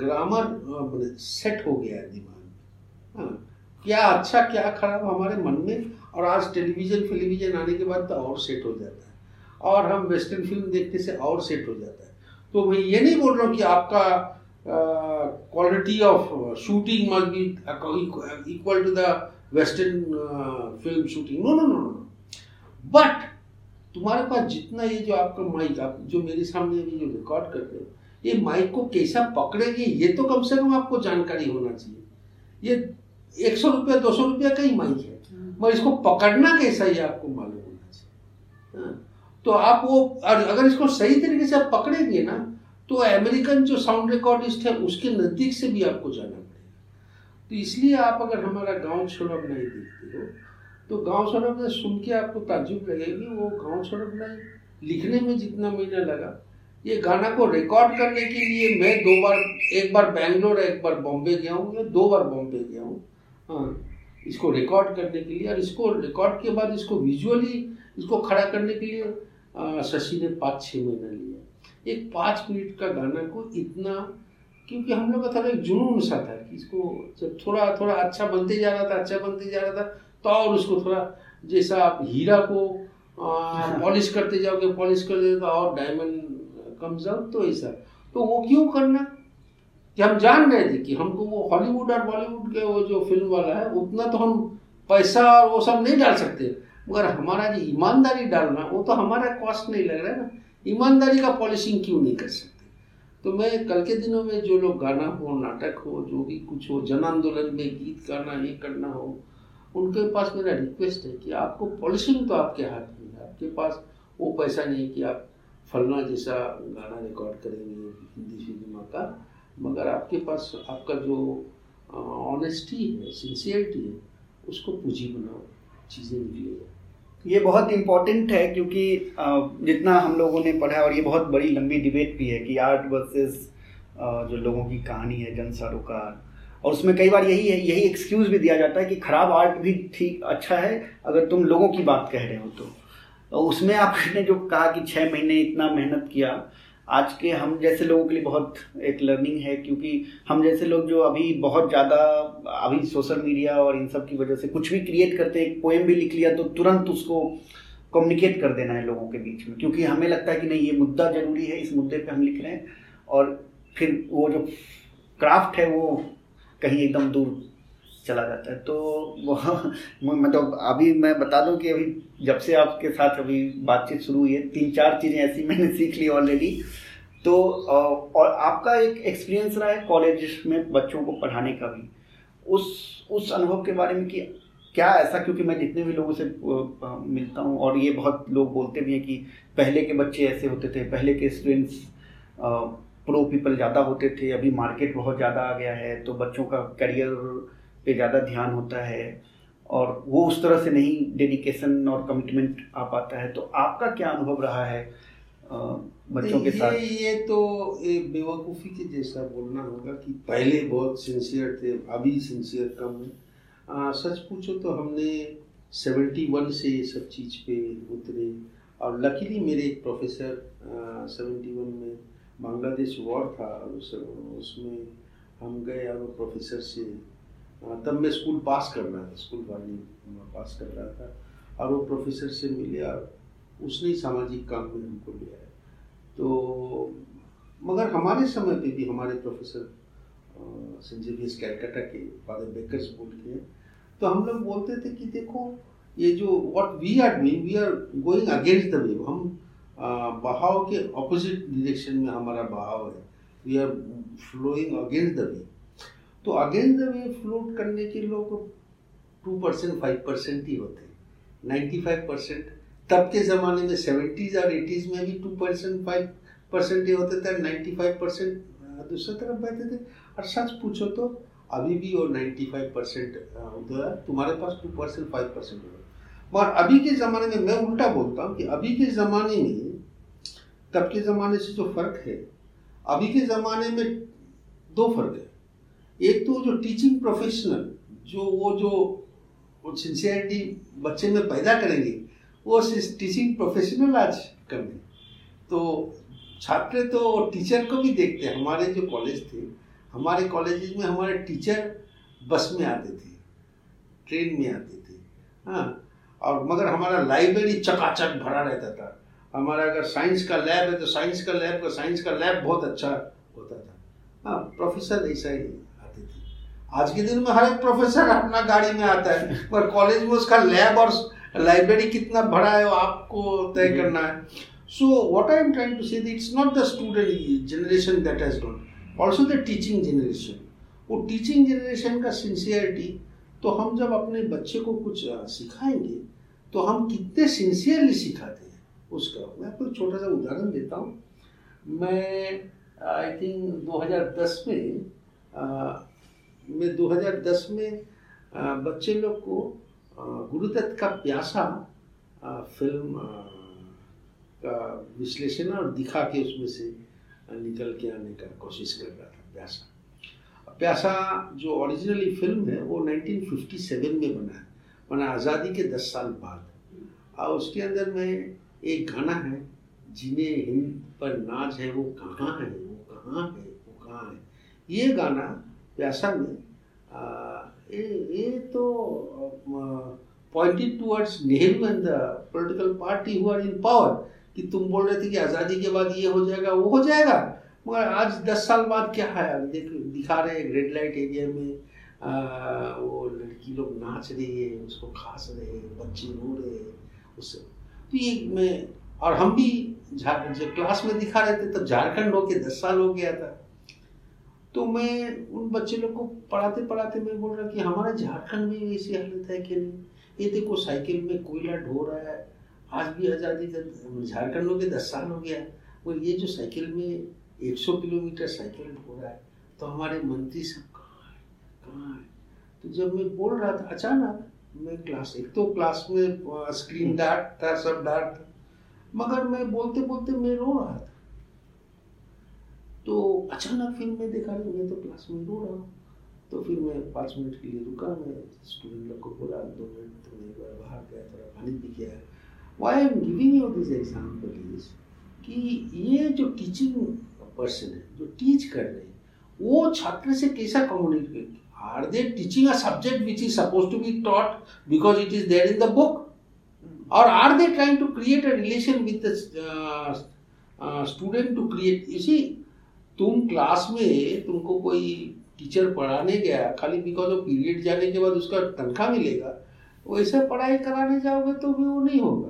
ग्रामर सेट हो गया है दिमाग में। हाँ, क्या अच्छा क्या खराब हमारे मन में और आज टेलीविज़न फिल्मीजन आने के बाद तो और सेट हो जाता है। और हम वेस्टर्न फ़िल्म देखने से और सेट हो जाता है। तो मैं ये नहीं बोल रहा हूँ कि आपका quality of shooting must be equal to the western film shooting no no no no but तुम्हारे पास जितना ये जो आपका माइक आप जो मेरे सामने अभी जो रिकॉर्ड करते हो ये माइक को कैसा पकड़ेंगे ये तो कम से कम आपको जानकारी होना चाहिए। ये एक सौ रुपया दो सौ रुपया का ही माइक है मगर इसको पकड़ना कैसा ये आपको मालूम होना चाहिए। हाँ। तो आप वो अगर इसको सही तरीके से आप पकड़ेंगे ना तो अमेरिकन जो साउंड रिकॉर्डिस्ट है, उसके नज़दीक से भी आपको जाना पड़ेगा। तो इसलिए आप अगर हमारा गाँव सौरभ नहीं देखते हो तो गाँव सौरभ नहीं सुन के आपको ताजुब लगेगी, वो गाँव छोड़ब नहीं लिखने में जितना महीना लगा। ये गाना को रिकॉर्ड करने के लिए मैं दो बार, एक बार बैंगलोर, एक बार बॉम्बे गया हूँ या दो बार बॉम्बे गया हूँ। हाँ इसको रिकॉर्ड करने के लिए, और इसको रिकॉर्ड के बाद इसको विजुअली इसको खड़ा करने के लिए शशि ने पाँच छः महीना लिया। एक पाँच मिनट का गाना को इतना क्योंकि हम लोग का थोड़ा एक जुनून सा था कि इसको जब थोड़ा थोड़ा अच्छा बनते जा रहा था अच्छा बनते जा रहा था तो और उसको थोड़ा जैसा आप हीरा को पॉलिश करते जाओगे पॉलिश कर देते और डायमंड कम्स आउट तो ऐसा तो वो क्यों करना? कि हम जान रहे थे कि हमको वो हॉलीवुड और बॉलीवुड के वो जो फ़िल्म वाला है उतना तो हम पैसा और वो सब नहीं डाल सकते। मगर हमारा जो ईमानदारी डालना, वो तो हमारा कॉस्ट नहीं लग रहा है ना। ईमानदारी का पॉलिशिंग क्यों नहीं कर सकते? तो मैं कल के दिनों में जो लोग गाना हो, नाटक हो, जो भी कुछ हो, जन आंदोलन में गीत गाना, ये करना हो, उनके पास मेरा रिक्वेस्ट है कि आपको पॉलिशिंग तो आपके हाथ में है। आपके पास वो पैसा नहीं है कि आप फलना जैसा गाना रिकॉर्ड करेंगे हिंदी फ़िल्म का, मगर आपके पास आपका जो ऑनेस्टी है सिंसियरिटी है, उसको पूंजी बनाओ, चीज़ें निकलेगा। ये बहुत इम्पोर्टेंट है क्योंकि जितना हम लोगों ने पढ़ा और ये बहुत बड़ी लंबी डिबेट भी है कि आर्ट वर्सेस जो लोगों की कहानी है जन सरोकार। और उसमें कई बार यही है यही एक्सक्यूज भी दिया जाता है कि खराब आर्ट भी ठीक अच्छा है अगर तुम लोगों की बात कह रहे हो तो, उसमें आपने जो कहा कि छः महीने इतना मेहनत किया आज के हम जैसे लोगों के लिए बहुत एक लर्निंग है, क्योंकि हम जैसे लोग जो अभी बहुत ज़्यादा, अभी सोशल मीडिया और इन सब की वजह से कुछ भी क्रिएट करते हैं एक पोएम भी लिख लिया तो तुरंत उसको कम्युनिकेट कर देना है लोगों के बीच में, क्योंकि हमें लगता है कि नहीं, ये मुद्दा ज़रूरी है, इस मुद्दे पर हम लिख रहे हैं, और फिर वो जो क्राफ्ट है, वो कहीं एकदम दूर चला जाता है। तो वह मतलब अभी मैं बता दूँ कि अभी जब से आपके साथ अभी बातचीत शुरू हुई है, तीन चार चीज़ें ऐसी मैंने सीख ली ऑलरेडी तो और आपका एक एक्सपीरियंस रहा है कॉलेज में बच्चों को पढ़ाने का भी। उस उस अनुभव के बारे में कि क्या ऐसा, क्योंकि मैं जितने भी लोगों से मिलता हूँ, और ये बहुत लोग बोलते भी हैं कि पहले के बच्चे ऐसे होते थे, पहले के स्टूडेंट्स प्रो पीपल ज़्यादा होते थे, अभी मार्केट बहुत ज़्यादा आ गया है तो बच्चों का करियर पे ज़्यादा ध्यान होता है। और वो उस तरह से नहीं डेडिकेशन और कमिटमेंट आ पाता है। तो आपका क्या अनुभव रहा है बच्चों के साथ? ये तो बेवकूफ़ी के जैसा बोलना होगा कि पहले बहुत सिंसियर थे, अभी सिंसियर कम है। सच पूछो तो हमने सेवेंटी वन से ये सब चीज़ पे उतरे और लकीली मेरे एक प्रोफेसर सेवेंटी वन में बांग्लादेश वॉर था उस, उसमें हम गए और प्रोफेसर से तब मैं स्कूल पास कर रहा था, स्कूल वाली पास कर रहा था। और वो प्रोफेसर से मिले और उसने सामाजिक काम में हमको लिया है। तो मगर हमारे समय पे भी हमारे प्रोफेसर सेंट कैलकाटा के फादर बेकर्स बोल के तो हम लोग बोलते थे कि देखो, ये जो what we are doing we are going against the wave हम बहाव के ऑपोजिट डायरेक्शन में हमारा बहाव है। We are flowing against the wave तो अगेंस्ट द वेव फ्लोट करने के लोग टू परसेंट फाइव परसेंट ही होते हैं। नाइन्टी फाइव परसेंट तब के ज़माने में सेवेंटीज़ और एटीज़ में भी टू परसेंट फाइव परसेंट ही होते थे नाइन्टी फाइव परसेंट दूसरी तरफ़ बैठे थे। और सच पूछो तो अभी भी वो नाइन्टी फाइव परसेंट उधर तुम्हारे पास टू परसेंट फाइव परसेंट होगा। मगर अभी के ज़माने में मैं उल्टा बोलता हूँ कि अभी के ज़माने में, तब के ज़माने से जो फ़र्क है, अभी के ज़माने में दो फ़र्क है। एक तो जो टीचिंग प्रोफेशनल जो वो जो सिंसियरिटी बच्चे में पैदा करेंगे, वो टीचिंग प्रोफेशनल आज कर दें। तो छात्र तो टीचर को भी देखते हैं। हमारे जो कॉलेज थे, हमारे कॉलेज में हमारे टीचर बस में आते थे ट्रेन में आते थे। हाँ और मगर हमारा लाइब्रेरी चकाचक भरा रहता था। हमारा अगर साइंस का लैब है तो साइंस का लैब का साइंस का लैब बहुत अच्छा होता था। हाँ प्रोफेसर ऐसा ही। आज के दिन में हर एक प्रोफेसर अपना गाड़ी में आता है पर कॉलेज में उसका लैब और लाइब्रेरी कितना बड़ा है वो आपको तय। करना है। So what I am trying to say it's not the student generation that has done also the teaching generation वो टीचिंग जनरेशन का सिंसियरिटी तो हम जब अपने बच्चे को कुछ सिखाएँगे तो हम कितने सिंसियरली सिखाते हैं उसका। मैं आपको छोटा सा उदाहरण देता हूँ। मैं आई थिंक 2010 में मैं 2010 में बच्चे लोग को गुरुदत्त का प्यासा फ़िल्म का विश्लेषण और दिखा के उसमें से निकल के आने का कोशिश कर रहा था प्यासा। प्यासा जो ओरिजिनली फ़िल्म है, वो 1957 में बना है। बना आज़ादी के 10 साल बाद। और उसके अंदर में एक गाना है जिन्हें हिंद पर नाज है, वो कहाँ है, वो कहाँ है, वो कहाँ है? ये गाना में ये तो pointed towards Nehru and the political party who are in power कि तुम बोल रहे थे कि आज़ादी के बाद ये हो जाएगा वो हो जाएगा। मगर आज दस साल बाद क्या है? देख दिखा रहे हैं रेड लाइट एरिया में आ, वो लड़की लोग नाच रही है उसको खास रहे हैं बच्चे रो रहे हैं उससे। तो ये मैं और हम भी झारखंड जब क्लास में दिखा रहे थे तब झारखंड होके दस साल हो गया था। तो मैं उन बच्चे लोग को पढ़ाते पढ़ाते मैं बोल रहा कि हमारे झारखंड में ऐसी हालत है कि नहीं ये देखो साइकिल में कोयला ढो रहा है। आज भी आज़ादी झारखंड हो दस साल हो गया। और ये जो साइकिल में 100 किलोमीटर साइकिल ढो रहा है तो हमारे मंत्री सब कहाँ है? कहाँ है? तो जब मैं बोल रहा था, अचानक मैं क्लास, एक तो क्लास में स्क्रीन डार्क था, सब डार्क था। मगर मैं बोलते बोलते मैं रो रहा था। तो अचानक फिर मैं देखा नहीं मैं तो क्लास में रो रहा हूँ। तो फिर मैं पाँच मिनट के लिए रुका मैं स्टूडेंट लोग को बोला दो मिनट तो मैं एक बार बाहर गया थोड़ा पानी पी गया why am giving you this example is कि ये जो टीचिंग पर्सन है जो टीच कर रहे हैं वो छात्र से कैसा communicate are they teaching a subject which is suppose to be taught because it is there in the book trying to create a relation with the uh, uh, student to create? You see तुम क्लास में तुमको कोई टीचर पढ़ाने गया, खाली बिकॉज़ ऑफ़ पीरियड जाने के बाद उसका तनख्वाह मिलेगा वैसे पढ़ाई कराने जाओगे तो भी वो नहीं होगा।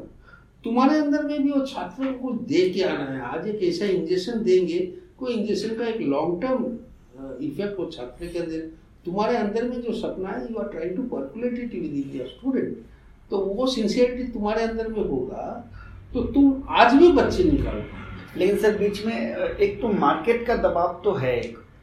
तुम्हारे अंदर में भी वो छात्रों को दे के आना है, आज एक ऐसा इंजेक्शन देंगे, कोई इंजेक्शन का एक लॉन्ग टर्म इफ़ेक्ट वो छात्र के अंदर, तुम्हारे अंदर में जो सपना है you are trying to percolate it with your student तो वो सिंसियरिटी तुम्हारे अंदर में होगा तो तुम आज भी बच्चे निकाल लेकिन सर बीच में एक तो मार्केट का दबाव तो है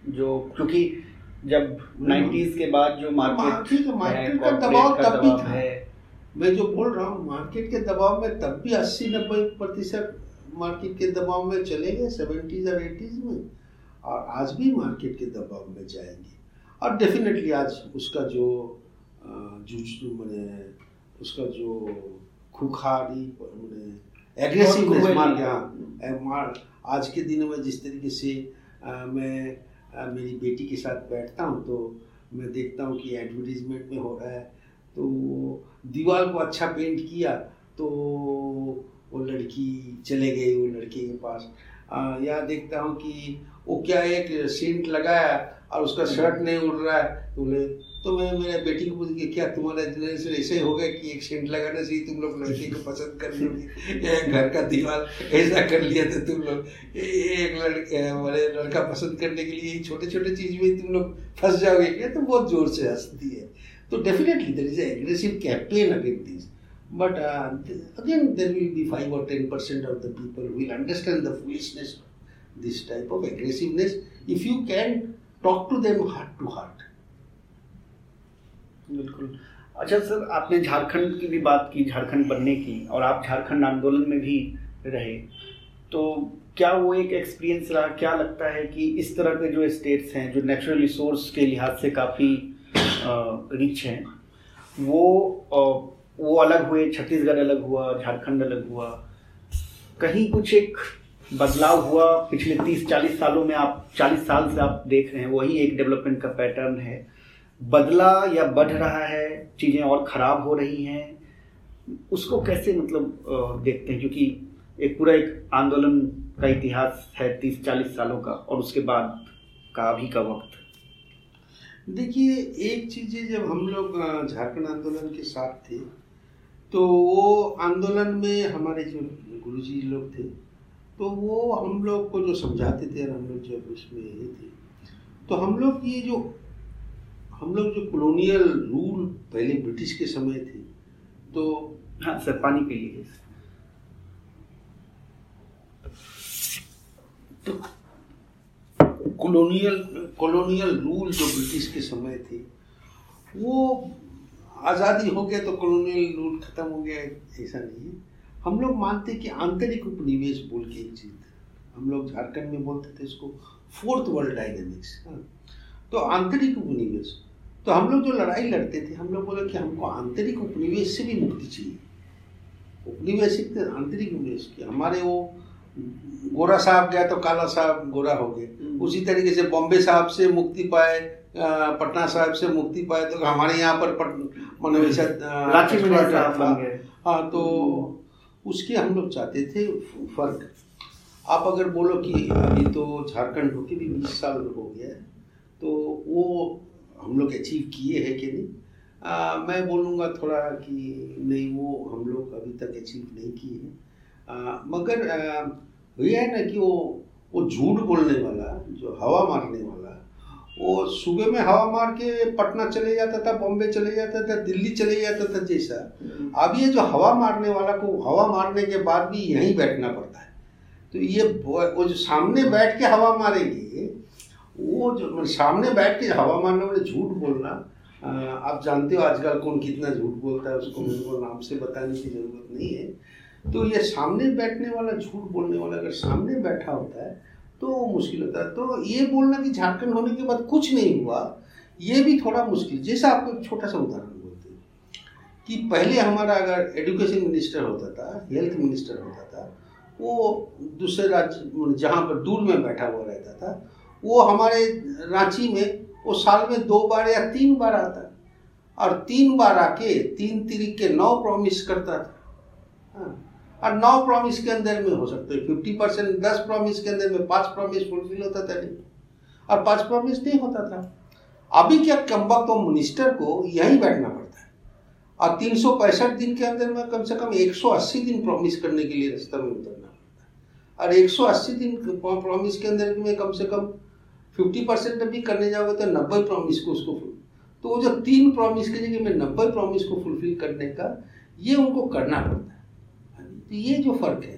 जो क्योंकि जब 90s के बाद जो मार्केट मार्केट मार्केट का दबाव तब भी था। है। मैं जो बोल रहा हूँ मार्केट के दबाव में तब भी अस्सी नब्बे प्रतिशत मार्केट के दबाव में चले गए सेवेंटीज और एटीज में और आज भी मार्केट के दबाव में जाएँगे। और डेफिनेटली आज उसका जो जुझ मैंने उसका जो खुखारी मैंने एग्रेसिवनेस बहुत मार मार आज के दिनों में जिस तरीके से अ, मैं अ, मेरी बेटी के साथ बैठता हूँ तो मैं देखता हूँ कि एडवर्टीजमेंट में हो रहा है। तो दीवार को अच्छा पेंट किया तो वो लड़की चले गई वो लड़के के पास। आ, या देखता हूँ कि वो क्या एक सेंट लगाया और उसका शर्ट नहीं उड़ रहा है तो बोले तो मैं मेरे बेटी को पूछ के क्या तुम्हारा इतना ऐसे हो गया कि एक सेंट लगाना चाहिए तुम लोग लड़की को पसंद कर लोगे? घर का दीवार ऐसा कर लिया था तुम लोग? एक लड़के, हमारे लड़का पसंद करने के लिए छोटे छोटे चीज़ में तुम लोग फंस जाओगे क्या? तो बहुत ज़ोर से हंसती है। तो definitely there is aggressive campaign against this but again there will be five और ten percent of the people will understand the foolishness this type of aggressiveness if you can talk to them heart to heart बिल्कुल। अच्छा सर आपने झारखंड की भी बात की झारखंड बनने की और आप झारखंड आंदोलन में भी रहे। तो क्या वो एक एक्सपीरियंस रहा? क्या लगता है कि इस तरह के जो स्टेट्स हैं जो नेचुरल रिसोर्स के लिहाज से काफ़ी रिच हैं वो अ, वो अलग हुए छत्तीसगढ़ अलग हुआ झारखंड अलग हुआ। कहीं कुछ एक बदलाव हुआ? पिछले तीस चालीस सालों में आप चालीस साल से आप देख रहे हैं वही एक डेवलपमेंट का पैटर्न है। बदला या बढ़ रहा है, चीज़ें और ख़राब हो रही हैं, उसको कैसे मतलब देखते हैं? क्योंकि एक पूरा एक आंदोलन का इतिहास है तीस चालीस सालों का और उसके बाद का अभी का वक्त। देखिए, एक चीज़ जब हम लोग झारखंड आंदोलन के साथ थे तो वो आंदोलन में हमारे जो गुरुजी लोग थे तो वो हम लोग को जो समझाते थे और हम लोग जब उसमें ये थे तो हम लोग ये जो हम लोग जो कॉलोनियल रूल पहले ब्रिटिश के समय थे तो हाँ सर पानी पी लीजिए कॉलोनियल कॉलोनियल रूल जो ब्रिटिश के समय थे वो आज़ादी हो गया तो कॉलोनियल रूल खत्म हो गया ऐसा नहीं है। हम लोग मानते कि आंतरिक उपनिवेश बोल के एक चीज़ हम लोग झारखंड में बोलते थे इसको फोर्थ वर्ल्ड डायनेमिक्स तो आंतरिक उपनिवेश। तो हम लोग जो लड़ाई लड़ते थे हम लोग बोले कि हमको आंतरिक उपनिवेश से भी मुक्ति चाहिए। उपनिवेशिक आंतरिक उपनिवेश की हमारे वो गोरा साहब गया तो काला साहब गोरा हो गए। उसी तरीके से बॉम्बे साहब से मुक्ति पाए पटना साहब से मुक्ति पाए तो हमारे यहाँ पर पट ऐसा रांची में expert साहब था। बन गए। हाँ तो उसके हम लोग चाहते थे फ़र्क। आप अगर बोलो कि अभी तो झारखंड होके भी बीस साल हो गया है तो वो हम लोग अचीव किए हैं कि नहीं? आ, मैं बोलूँगा थोड़ा कि नहीं वो हम लोग अभी तक अचीव नहीं किए हैं। मगर आ, ये है ना कि वो वो झूठ बोलने वाला जो हवा मारने वाला वो सुबह में हवा मार के पटना चले जाता था बॉम्बे चले जाता था दिल्ली चले जाता था जैसा। अब ये जो हवा मारने वाला को हवा मारने के बाद भी यहीं बैठना पड़ता है। तो ये वो जो सामने बैठ के हवा मारेंगे वो जो सामने बैठ के हवा मारने वाले झूठ बोलना आप जानते हो आजकल कौन कितना झूठ बोलता है, उसको मेरे को नाम से बताने की ज़रूरत नहीं है। तो ये सामने बैठने वाला झूठ बोलने वाला अगर सामने बैठा होता है तो वो मुश्किल होता है। तो ये बोलना कि झारखंड होने के बाद कुछ नहीं हुआ, ये भी थोड़ा मुश्किल। जैसा आपको एक छोटा सा उदाहरण बोलते हैं कि पहले हमारा अगर एजुकेशन मिनिस्टर होता था, हेल्थ मिनिस्टर होता था, वो दूसरे राज्य, जहाँ पर दूर में बैठा हुआ रहता था वो हमारे रांची में वो साल में दो बार या तीन बार आता और तीन बार आके तीन तरीक के नौ प्रॉमिस करता था। हाँ, और नौ प्रॉमिस के अंदर में हो सकता है। फिफ्टी परसेंट दस प्रॉमिस के अंदर में पाँच प्रॉमिस फुलफिल होता था नहीं। और पाँच प्रॉमिस नहीं होता था। अभी क्या कम्बा को मिनिस्टर को यहीं बैठना पड़ता है। और तीन सौ पैंसठ दिन के अंदर में कम से कम एक सौ अस्सी दिन प्रॉमिस करने के लिए रास्ता में उतरना पड़ता है। और एक सौ अस्सी दिन प्रॉमिस के अंदर में कम से कम फिफ्टी परसेंट भी करने जाओगे तो नब्बे प्रॉमिस को उसको तो वो जो तीन प्रॉमिस की जगह में नब्बे प्रॉमिस को फुलफिल करने का ये उनको करना पड़ता है। तो ये जो फ़र्क है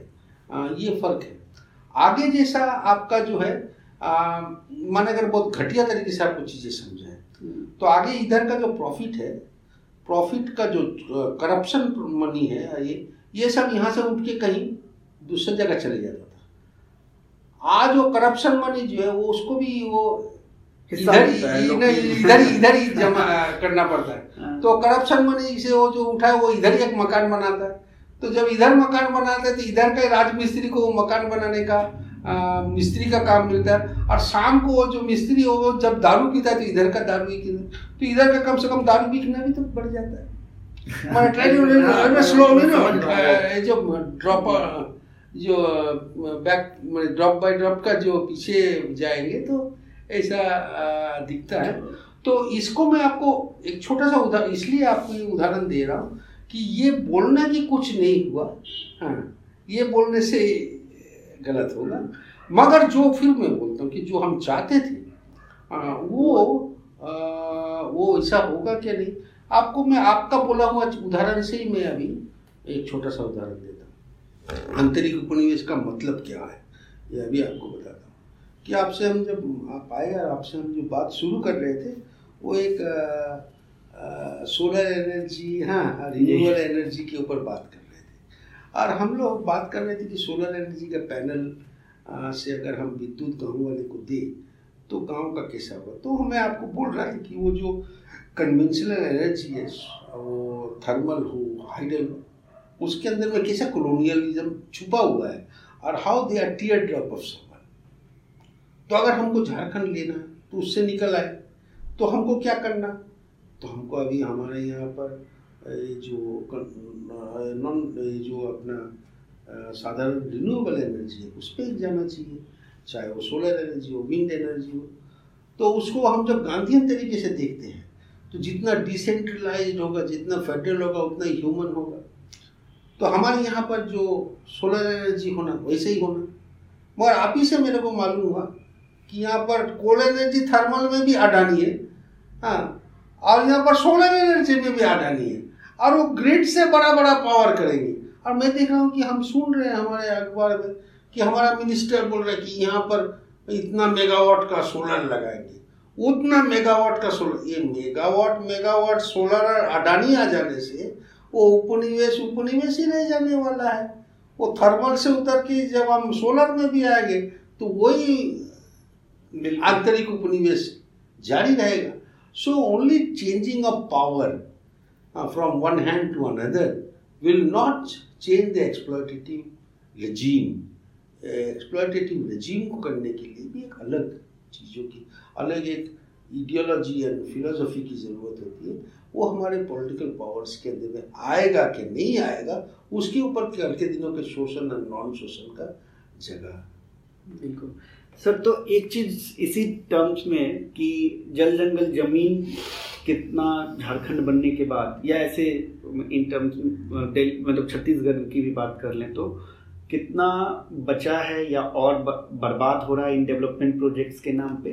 आ, ये फ़र्क है। आगे जैसा आपका जो है मान अगर बहुत घटिया तरीके से आपको चीज़ें समझाएँ तो आगे इधर का जो प्रॉफिट है प्रॉफिट का जो करप्शन मनी है ये ये सब यहाँ से उठ के कहीं दूसरी जगह चले जाता आज वो करप्शन मनी जो है वो उसको भी वो इधर इधर इधर ही जमा करना पड़ता है। हाँ। तो करप्शन मनी से वो जो उठा है वो इधर ही एक मकान बनाता है। तो जब इधर मकान बनाते हैं तो इधर का राजमिस्त्री को वो मकान बनाने का आ, मिस्त्री का काम मिलता है। और शाम को वो जो मिस्त्री हो वो जब दारू पीता है तो इधर का दारू भी तो इधर का कम से कम दारू बिकना भी तो बढ़ जाता है। स्लो में ना जो ड्रॉप जो बैक मैंने ड्रॉप बाय ड्रॉप का जो पीछे जाएँगे तो ऐसा दिखता है। तो इसको मैं आपको एक छोटा सा उदाहरण इसलिए आपको ये उदाहरण दे रहा हूँ कि ये बोलना कि कुछ नहीं हुआ हाँ ये बोलने से गलत होगा। मगर जो फिर मैं बोलता हूँ कि जो हम चाहते थे आ, वो आ, वो ऐसा होगा क्या नहीं? आपको मैं आपका बोला हुआ उदाहरण से ही मैं अभी एक छोटा सा उदाहरण हूँ। आंतरिक उपनिवेश का मतलब क्या है? यह अभी आपको बताता हूँ। कि आपसे हम जब आप आए और आपसे हम जो बात शुरू कर रहे थे वो एक सोलर एनर्जी हाँ रिन्यूएबल एनर्जी के ऊपर बात कर रहे थे। और हम लोग बात कर रहे थे कि सोलर एनर्जी का पैनल आ, से अगर हम विद्युत गाँव वाले को दें तो गाँव का कैसा होगा? तो मैं आपको बोल रहा था कि वो जो कन्वेंशनल एनर्जी है वो थर्मल हो हाइडल हो उसके अंदर में कैसा कॉलोनियलिज्म छुपा हुआ है? और how they are tear drop of तो अगर हमको झारखंड लेना है तो उससे निकल आए। तो हमको क्या करना? तो हमको अभी हमारे यहाँ पर जो नॉन जो अपना साधारण रिन्यूएबल एनर्जी है, उस पर जाना चाहिए। चाहे वो सोलर एनर्जी हो विंड एनर्जी हो। तो उसको हम जब गांधीयन तरीके से देखते हैं तो जितना डिसेंट्रलाइज होगा, जितना फेडरल होगा, उतना ह्यूमन होगा। तो हमारे यहाँ पर जो सोलर एनर्जी होना, वैसे ही होना। मगर आप ही से मेरे को मालूम हुआ कि यहाँ पर कोल एनर्जी थर्मल में भी अडानी है। हाँ और यहाँ पर सोलर एनर्जी में भी अडानी है। और वो ग्रिड से बड़ा बड़ा पावर करेंगे। और मैं देख रहा हूँ कि हम सुन रहे हैं हमारे अखबार में कि हमारा मिनिस्टर बोल रहा है कि यहाँ पर इतना मेगावाट का सोलर लगाएँगे। उतना मेगावाट का सोलर ये मेगावाट मेगावाट सोलर और अडानी आ जाने से वो उपनिवेश उपनिवेश ही नहीं जाने वाला है। वो थर्मल से उतर के जब हम सोलर में भी आएँगे तो वही आंतरिक उपनिवेश जारी रहेगा। So only changing of power from one hand to another will not change the exploitative regime exploitative regime को करने के लिए भी एक अलग चीज़ों की अलग एक इडियोलॉजी एंड फिलोसफी की ज़रूरत होती है, वो हमारे पॉलिटिकल पावर्स के अंदर में आएगा कि नहीं आएगा, उसके ऊपर कल के दिनों के शोषण और नॉन शोषण का जगह। बिल्कुल। सर तो एक चीज़ इसी टर्म्स में कि जल जंगल ज़मीन कितना झारखंड बनने के बाद, या ऐसे इन टर्म्स मतलब छत्तीसगढ़ की भी बात कर लें तो कितना बचा है या और बर्बाद हो रहा है इन डेवलपमेंट प्रोजेक्ट्स के नाम पे?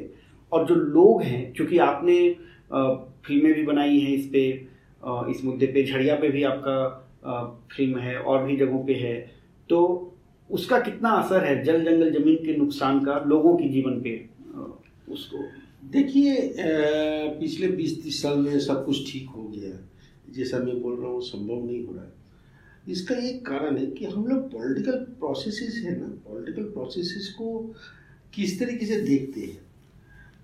और जो लोग हैं, क्योंकि आपने फ़िल्में भी बनाई हैं इस पे इस मुद्दे पे, झड़िया पे भी आपका फ़िल्म है, और भी जगहों पे है तो उसका कितना असर है जल जंगल ज़मीन के नुकसान का, लोगों के जीवन पे उसको? देखिए पिछले बीस तीस साल में सब कुछ ठीक हो गया जैसा मैं बोल रहा हूँ संभव नहीं हो रहा है। इसका एक कारण है कि हम लोग पॉलिटिकल प्रोसेसेस है ना, पॉलिटिकल प्रोसेसेस को किस तरीके से देखते हैं?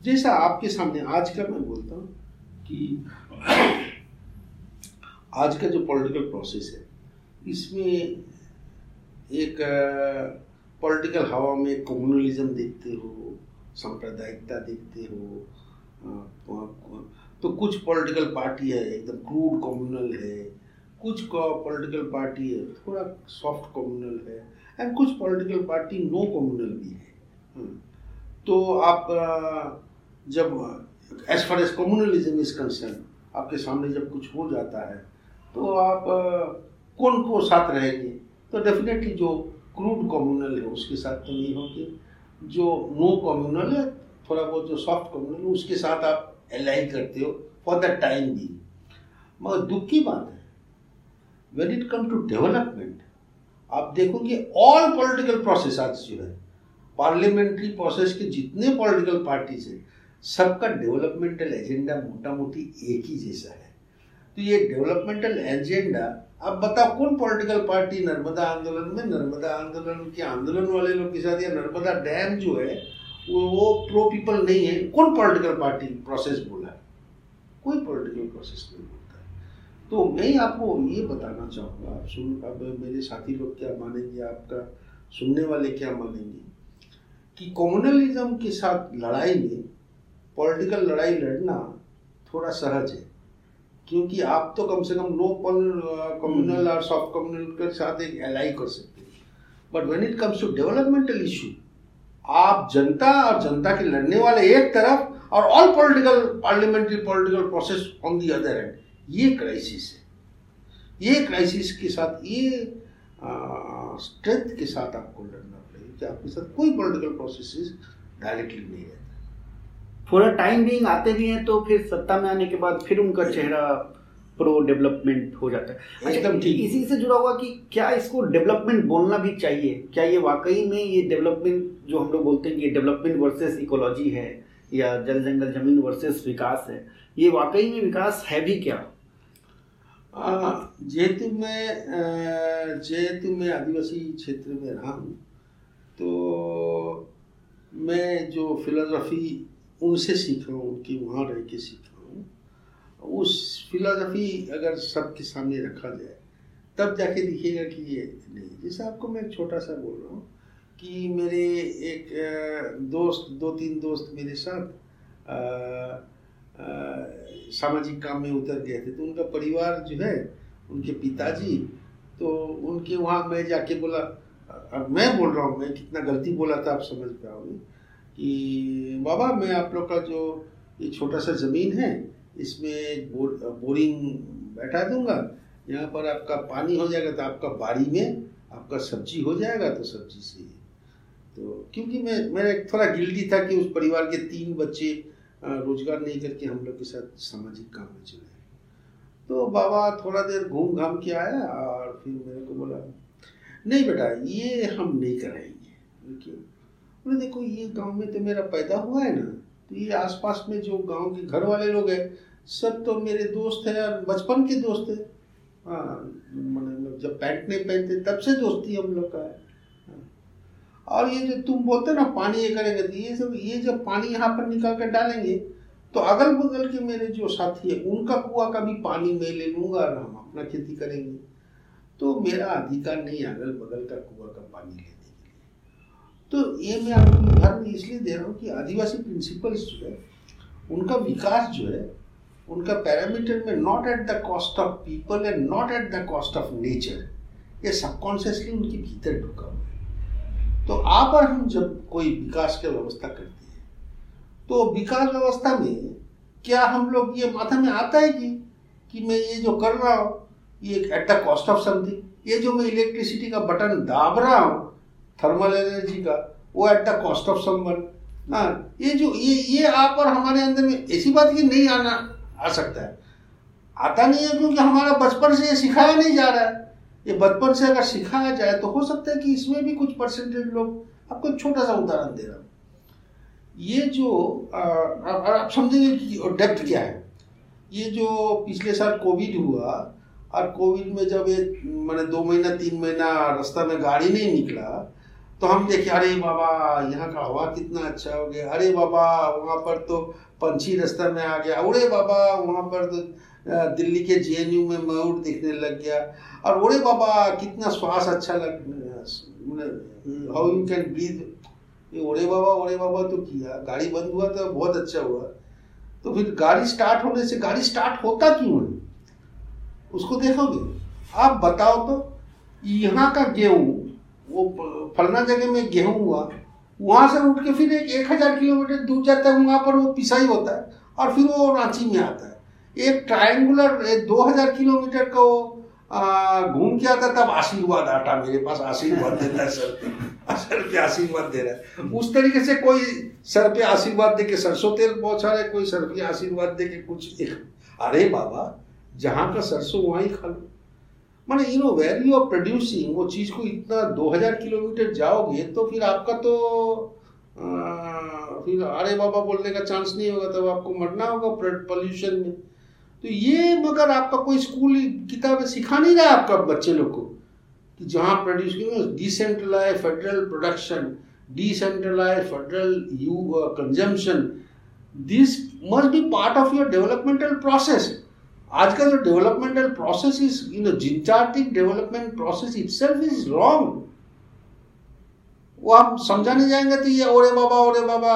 जैसा आपके सामने आज का मैं बोलता हूँ कि आज का जो पॉलिटिकल प्रोसेस है, इसमें एक पॉलिटिकल हवा में कम्युनलिज्म देखते हो, सांप्रदायिकता देखते हो तो कुछ पॉलिटिकल पार्टी है, एकदम क्रूड कम्युनल है, कुछ पॉलिटिकल पार्टी है, थोड़ा सॉफ्ट कम्युनल है एंड कुछ पॉलिटिकल पार्टी नो कम्युनल भी है हम्म। तो आप जब as far as communalism is concern आपके सामने जब कुछ हो जाता है तो आप, कौन को साथ रहेंगे? तो डेफिनेटली जो क्रूड कम्युनल है, उसके साथ तो नहीं होंगे। जो नो कम्युनल है, थोड़ा बहुत जो सॉफ्ट कम्युनल है, उसके साथ आप एलाई करते हो फॉर द टाइम भी मगर दुख की बात है when it come to development आप देखोगे ऑल पॉलिटिकल प्रोसेस आज जो है पार्लियामेंट्री प्रोसेस के जितने पॉलिटिकल पार्टीज़ हैं सबका डेवलपमेंटल एजेंडा मोटा मोटी एक ही जैसा है। तो ये डेवलपमेंटल एजेंडा अब बताओ कौन पॉलिटिकल पार्टी नर्मदा आंदोलन में? नर्मदा आंदोलन के आंदोलन वाले लोग के साथ या नर्मदा डैम जो है, वो वो प्रो पीपल नहीं है। कौन पॉलिटिकल पार्टी प्रोसेस बोला है? कोई पॉलिटिकल प्रोसेस नहीं बोलता तो मैं आपको ये बताना चाहूँगा, आप सुन, अब मेरे साथी लोग क्या मानेंगे, आपका सुनने वाले क्या मानेंगे? कि कम्युनलिज्म के साथ लड़ाई में पॉलिटिकल लड़ाई लड़ना थोड़ा सहज है क्योंकि आप तो कम से कम नो कम्युनल और सॉफ्ट कम्युनल के साथ एक एलाई कर सकते हैं। But when it comes to developmental issue आप जनता और जनता के लड़ने वाले एक तरफ़ और all political parliamentary political process on the other end ये क्राइसिस है। ये क्राइसिस के साथ ये स्ट्रेंथ के साथ आपको लड़ना पड़ेगा कि आपके साथ कोई पॉलिटिकल प्रोसेस डायरेक्टली नहीं रहता। थोड़ा टाइम बीइंग आते भी हैं तो फिर सत्ता में आने के बाद फिर उनका चेहरा प्रो डेवलपमेंट हो जाता है। अच्छा, एकदम ठीक। इसी से जुड़ा हुआ कि क्या इसको डेवलपमेंट बोलना भी चाहिए? क्या ये वाकई में ये डेवलपमेंट जो हम लोग बोलते हैं कि डेवलपमेंट वर्सेस इकोलॉजी है या जल जंगल ज़मीन वर्सेस विकास है ये वाकई में विकास है भी क्या? आ, में मैं में आदिवासी क्षेत्र में रहा हूँ तो मैं जो फिलोसफी उनसे सीखा हूँ, उनकी वहाँ रह के सीखा हूँ। उस फिलोसफी अगर सबके सामने रखा जाए, तब जाके दिखेगा कि ये नहीं। जैसे आपको मैं छोटा सा बोल रहा हूँ कि मेरे एक दोस्त, दो तीन दोस्त मेरे साथ सामाजिक काम में उतर गए थे। तो उनका परिवार जो है, उनके पिताजी तो उनके वहाँ मैं जाके बोला, अब मैं बोल रहा हूँ, मैं कितना गलती बोला था आप समझ पाओगे कि बाबा मैं आप लोग का जो ये छोटा सा ज़मीन है इसमें बोर, बोरिंग बैठा दूँगा। यहाँ पर आपका पानी हो जाएगा तो आपका बाड़ी में आपका सब्ज़ी हो जाएगा तो सब्ज़ी से। तो क्योंकि मैं मेरा एक थोड़ा गिल्टी था कि उस परिवार के तीन बच्चे रोज़गार नहीं करके हम लोग के साथ सामाजिक काम में चले तो बाबा थोड़ा देर घूम घाम के आया और फिर मेरे को बोला नहीं बेटा ये हम नहीं कराएँगे। क्यों बोले देखो, ये गाँव में तो मेरा पैदा हुआ है ना तो ये आसपास में जो गाँव के घर वाले लोग हैं, सब तो मेरे दोस्त हैं और बचपन के दोस्त हैं। हाँ मैंने जब पैंट नहीं पहनते, तब से दोस्ती हम लोग का है। और ये जो तुम बोलते ना, पानी ये करेंगे तो ये सब, ये जब पानी यहाँ पर निकाल कर डालेंगे तो अगल बगल के मेरे जो साथी है, उनका कुआ का भी पानी मैं ले लूँगा और हम अपना खेती करेंगे। तो मेरा अधिकार नहीं अगल बगल का कुआ का पानी लिए तो ये मैं आपको उदाहरण इसलिए दे रहा हूँ कि आदिवासी प्रिंसिपल्स जो है, उनका विकास जो है, उनका पैरामीटर में not at the cost of people and not at the cost of nature ये सबकॉन्शियसली उनके भीतर ढुका हुआ है। तो आप और हम जब कोई विकास की व्यवस्था करते हैं तो विकास व्यवस्था में क्या हम लोग ये माथा में आता है कि कि मैं ये जो कर रहा हूँ, ये at the cost of something ये जो मैं इलेक्ट्रिसिटी का बटन दाब रहा हूँ थर्मल एनर्जी का, वो at the cost of someone हाँ ये जो, ये ये आप और हमारे अंदर में, ऐसी बात की नहीं आना, आ सकता है। आता नहीं है क्योंकि हमारा बचपन से ये सिखाया नहीं जा रहा है। ये बचपन से अगर सिखाया जाए तो हो सकता है कि इसमें भी कुछ परसेंटेज लोग आपको छोटा सा उदाहरण दे रहा हूँ। ये जो आप समझेंगे कि डेप्थ क्या है। ये जो पिछले साल कोविड हुआ, और कोविड में जब ये, मैंने दो महीना, तीन महीना रास्ता में गाड़ी नहीं निकला तो हम देखे, अरे बाबा, यहाँ का हवा कितना अच्छा हो गया। अरे बाबा, वहाँ पर तो पंछी रास्ता में आ गया। अरे बाबा, वहाँ पर तो दिल्ली के जेएनयू में मयूर दिखने लग गया। और अरे बाबा, कितना श्वास अच्छा लग हाउ यू कैन ब्रीथ ये ओरे बाबा ओरे बाबा तो किया। गाड़ी बंद हुआ तो बहुत अच्छा हुआ। तो फिर गाड़ी स्टार्ट होने से, गाड़ी स्टार्ट होता क्यों है? उसको देखोगे? आप बताओ तो। यहाँ का गेहूँ वो फलना जगह में गेहूँ हुआ, वहाँ से उठ के फिर एक एक हज़ार किलोमीटर दूर जाता है, वहाँ पर वो पिसाई होता है, और फिर वो रांची में आता है। एक ट्रायंगुलर दो हज़ार किलोमीटर का वो घूम के आता तब आशीर्वाद आटा मेरे पास, आशीर्वाद देता है सर। सर पे आशीर्वाद दे रहा है। उस तरीके से कोई सर पे आशीर्वाद दे के सरसों तेल पहुँचा रहा है कोई सर पे आशीर्वाद दे के कुछ अरे बाबा, जहाँ का सरसों वहीं खा लो। माने you know where you are producing वो चीज़ को इतना 2000 किलोमीटर जाओगे तो फिर आपका तो आ, फिर अरे बाबा बोलने का चांस नहीं होगा तब तो आपको मरना होगा पॉल्यूशन में। तो ये मगर आपका कोई स्कूल किताबें सिखा नहीं रहा आपका बच्चे लोग को कि जहाँ produce decentralize federal production decentralize federal you consumption this must be part of your developmental process आज का जो developmental process is you know जिंचार्टिक development process it itself is wrong वो आप समझाने जाएँगे तो ये ओरे बाबा ओरे बाबा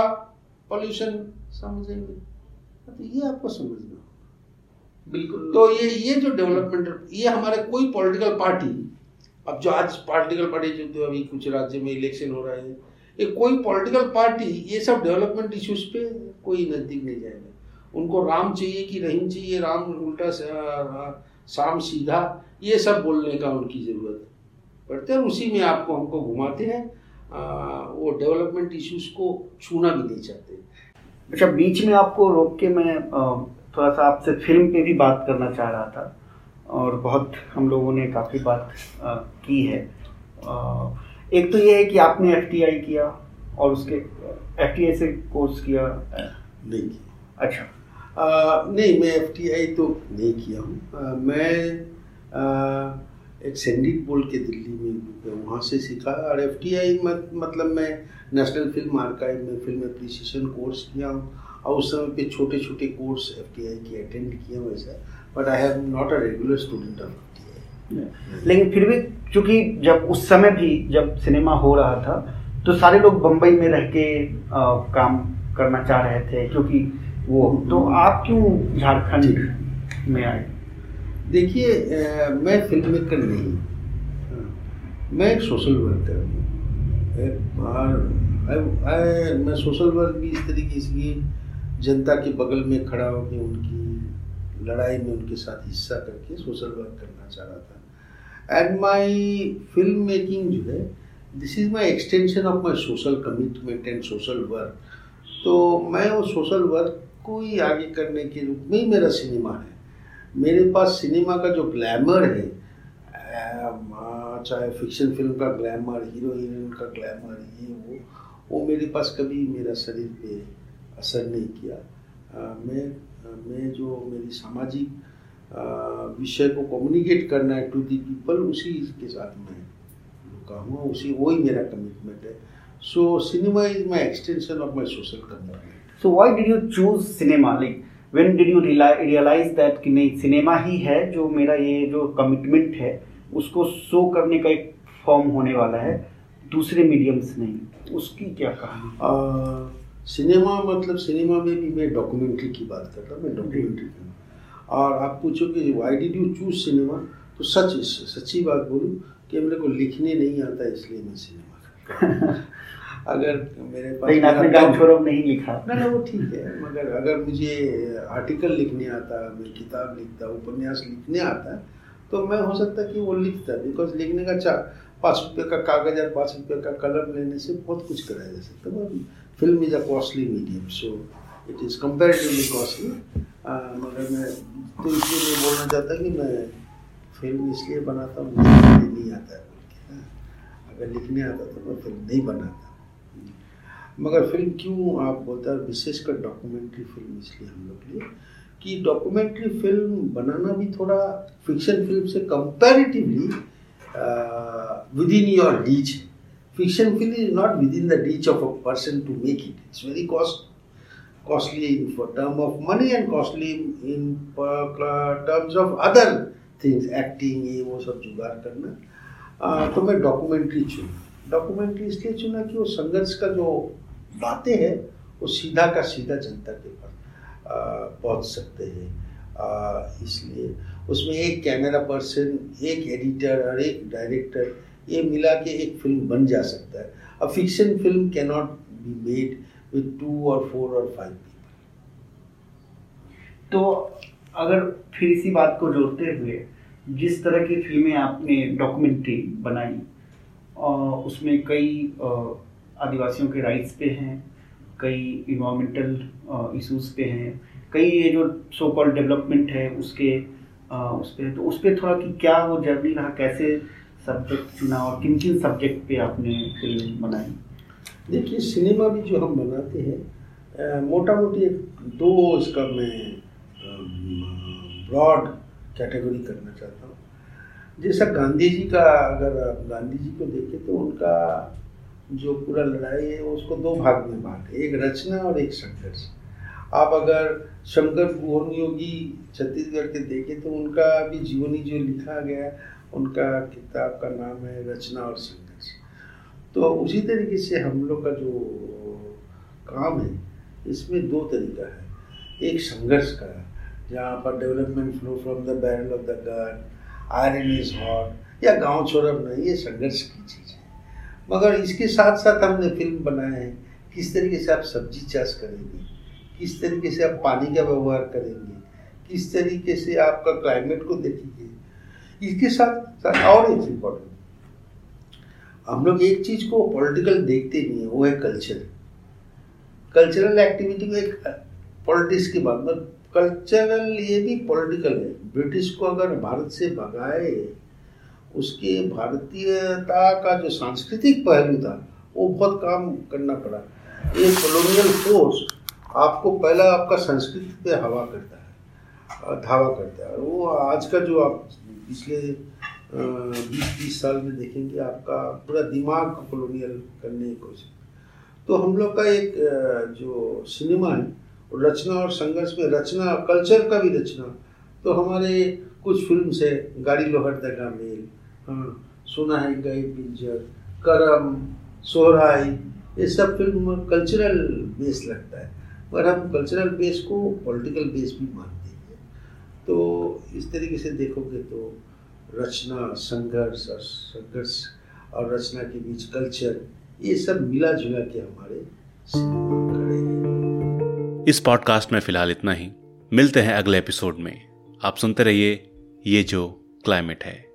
पॉल्यूशन समझेंगे। तो ये आपको समझना। बिल्कुल। तो ये ये जो डेवलपमेंट ये हमारे कोई पॉलिटिकल पार्टी अब जो आज पॉलिटिकल पार्टी जो तो अभी कुछ राज्य में इलेक्शन हो रहा है ये कोई पॉलिटिकल पार्टी ये सब डेवलपमेंट इश्यूज़ पे कोई नज़दीक नहीं जाएगा। उनको राम चाहिए कि रहीम चाहिए राम उल्टा शाम सीधा ये सब बोलने का उनकी ज़रूरत पड़ती है उसी में आपको हमको घुमाते हैं। आ, वो डेवलपमेंट इश्यूज़ को छूना भी नहीं चाहते। अच्छा बीच में आपको रोक के मैं थोड़ा सा आपसे फ़िल्म पे भी बात करना चाह रहा था और बहुत हम लोगों ने काफ़ी बात आ, की है। आ, एक तो ये है कि आपने एफ़ किया और उसके एफ़ से कोर्स किया। नहीं अच्छा। नहीं मैं एफटीआई तो नहीं किया हूँ। मैं आ, एक सेंडिट बोल के दिल्ली में वहाँ से सीखा। और एफ़ मत, मतलब मैं नेशनल फ़िल्म आर्काइव में फ़िल्म एप्रिसिएशन कोर्स किया हूँ। और उस समय पे छोटे छोटे कोर्स एफ़ टी आई के अटेंड किए वैसा but I have not a regular student of F T I लेकिन फिर भी चूँकि जब उस समय भी जब सिनेमा हो रहा था तो सारे लोग बम्बई में रह के आ, काम करना चाह रहे थे। क्योंकि वो। तो आप क्यों झारखंड में आए? देखिए मैं फ़िल्म मेकर नहीं मैं एक सोशल वर्कर हूँ। मैं सोशल वर्क भी इस तरीके से जनता के बगल में खड़ा होकर उनकी लड़ाई में उनके साथ हिस्सा करके सोशल वर्क करना चाह रहा था। एंड माई फ़िल्म मेकिंग जो है this is my extension of my social commitment and social work तो मैं वो सोशल वर्क को ही आगे करने के रूप में ही मेरा सिनेमा है। मेरे पास सिनेमा का जो ग्लैमर है चाहे फिक्शन फ़िल्म का ग्लैमर हीरो हीरोइन का ग्लैमर ये वो वो मेरे पास कभी मेरा शरीर पे असर नहीं किया। आ, मैं मैं जो मेरी सामाजिक विषय को कम्युनिकेट करना है टू दी पीपल उसी के साथ मैं रुका हूँ उसी वही मेरा कमिटमेंट है। So cinema is my extension of my social commitment so why did you choose cinema like when did you realise that कि नहीं सिनेमा ही है जो मेरा ये जो कमिटमेंट है उसको शो करने का एक फॉर्म होने वाला है दूसरे मीडियम्स नहीं। उसकी क्या कहानी? सिनेमा मतलब सिनेमा में भी मैं डॉक्यूमेंट्री की बात कर रहा हूँ मैं डॉक्यूमेंट्री की और आप पूछो कि why did you choose cinema तो सच सच्ची बात बोलूँ कि मेरे को लिखने नहीं आता इसलिए मैं सिनेमा अगर मेरे पास छोड़ो नहीं लिखा। ना ना वो ठीक है मगर अगर मुझे आर्टिकल लिखने आता मैं किताब लिखता उपन्यास लिखने आता तो मैं हो सकता कि वो लिखता बिकॉज़ लिखने का चाह पाँच रुपये का कागज़ और पाँच रुपये का कलम लेने से बहुत कुछ कराया जा सकता है। Film is a costly medium so it is comparatively costly मगर मैं तो इसलिए मैं बोलना चाहता कि मैं फ़िल्म इसलिए बनाता हूँ नहीं आता है हाँ। अगर लिखने आता तो मैं फ़िल्म नहीं बनाता। मगर फ़िल्म क्यों आप बोलते हैं विशेषकर डॉक्यूमेंट्री फ़िल्म इसलिए हम लोग लिए कि डॉक्यूमेंट्री फ़िल्म बनाना भी थोड़ा फिक्शन फ़िल्म से comparatively within your reach film is not within the reach of a person to make it. It's very cost costly in for term of money and costly in uh, terms of other things, acting ये वो सब जुगाड़ करना। आ, तो मैं डॉक्यूमेंट्री चुना। डॉक्यूमेंट्री इसलिए चुना कि वो संघर्ष का जो बातें हैं, वो सीधा का सीधा जनता के पास पहुँच सकते हैं। इसलिए उसमें एक कैमरा पर्सन, एक एडिटर और एक डायरेक्टर, ये मिला के एक फ़िल्म बन जा सकता है। A fiction film can not be made with two और फोर और फाइव पीपल तो अगर फिर इसी बात को जोड़ते हुए, जिस तरह की फ़िल्में आपने डॉक्यूमेंट्री बनाई उसमें कई आदिवासियों के राइट्स पे हैं कई इन्वामेंटल इश्यूज़ पे हैं कई ये जो सो कॉल डेवलपमेंट है उसके आ, उस पर तो उस पर थोड़ा कि क्या वो जर्नी रहा कैसे सब्जेक्ट चुना और किन किन सब्जेक्ट पे आपने फ़िल्म बनाई? देखिए सिनेमा भी जो हम बनाते हैं मोटा मोटी एक दो इसका मैं ब्रॉड कैटेगरी करना चाहता हूँ। जैसा गांधी जी का अगर गांधी जी को देखें तो उनका जो पूरा लड़ाई है, उसको दो भाग में बांटे, एक रचना और एक संघर्ष। आप अगर शंकर भुवन योगी छत्तीसगढ़ के देखें तो उनका भी जीवनी जो लिखा गया उनका किताब का नाम है रचना और संघर्ष। तो उसी तरीके से हम लोग का जो काम है, इसमें दो तरीका है। एक संघर्ष का, जहाँ पर development flow from the barrel of the gun iron is hot या गाँव छोड़ब नहीं, ये संघर्ष की चीज़ है। मगर इसके साथ साथ हमने फ़िल्म बनाए हैं। किस तरीके से आप सब्ज़ी चाष करेंगे? किस तरीके से आप पानी का व्यवहार करेंगे? किस तरीके से आपका क्लाइमेट को देखेंगे? इसके साथ, साथ और एक इम्पोर्टेंट हम लोग एक चीज़ को पॉलिटिकल देखते नहीं है वो है कल्चर कल्चरल एक्टिविटी में एक पॉलिटिक्स की बात मतलब कल्चरल ये भी पॉलिटिकल है। ब्रिटिश को अगर भारत से भगाए उसके भारतीयता का जो सांस्कृतिक पहलू था, वो बहुत काम करना पड़ा। ये कॉलोनियल फोर्स आपको पहला आपका संस्कृति पे हवा करता है धावा करता है। वो आज का जो आप पिछले बीस तीस साल में देखेंगे, आपका पूरा दिमाग कॉलोनियल करने की कोशिश। तो हम लोग का एक जो सिनेमा है रचना और संघर्ष में रचना कल्चर का भी रचना। तो हमारे कुछ फ़िल्म से गाड़ी लोहर दगा मेल हाँ सुना गई पिंजर, करम, सोहराई, ये सब फ़िल्म कल्चरल बेस लगता है। पर हम कल्चरल बेस को पॉलिटिकल बेस भी मानते हैं। तो इस तरीके से देखोगे तो रचना, संघर्ष और संघर्ष और रचना के बीच कल्चर ये सब मिला जुला के हमारे इस पॉडकास्ट में फ़िलहाल इतना ही। मिलते हैं अगले एपिसोड में। आप सुनते रहिए ये जो क्लाइमेट है।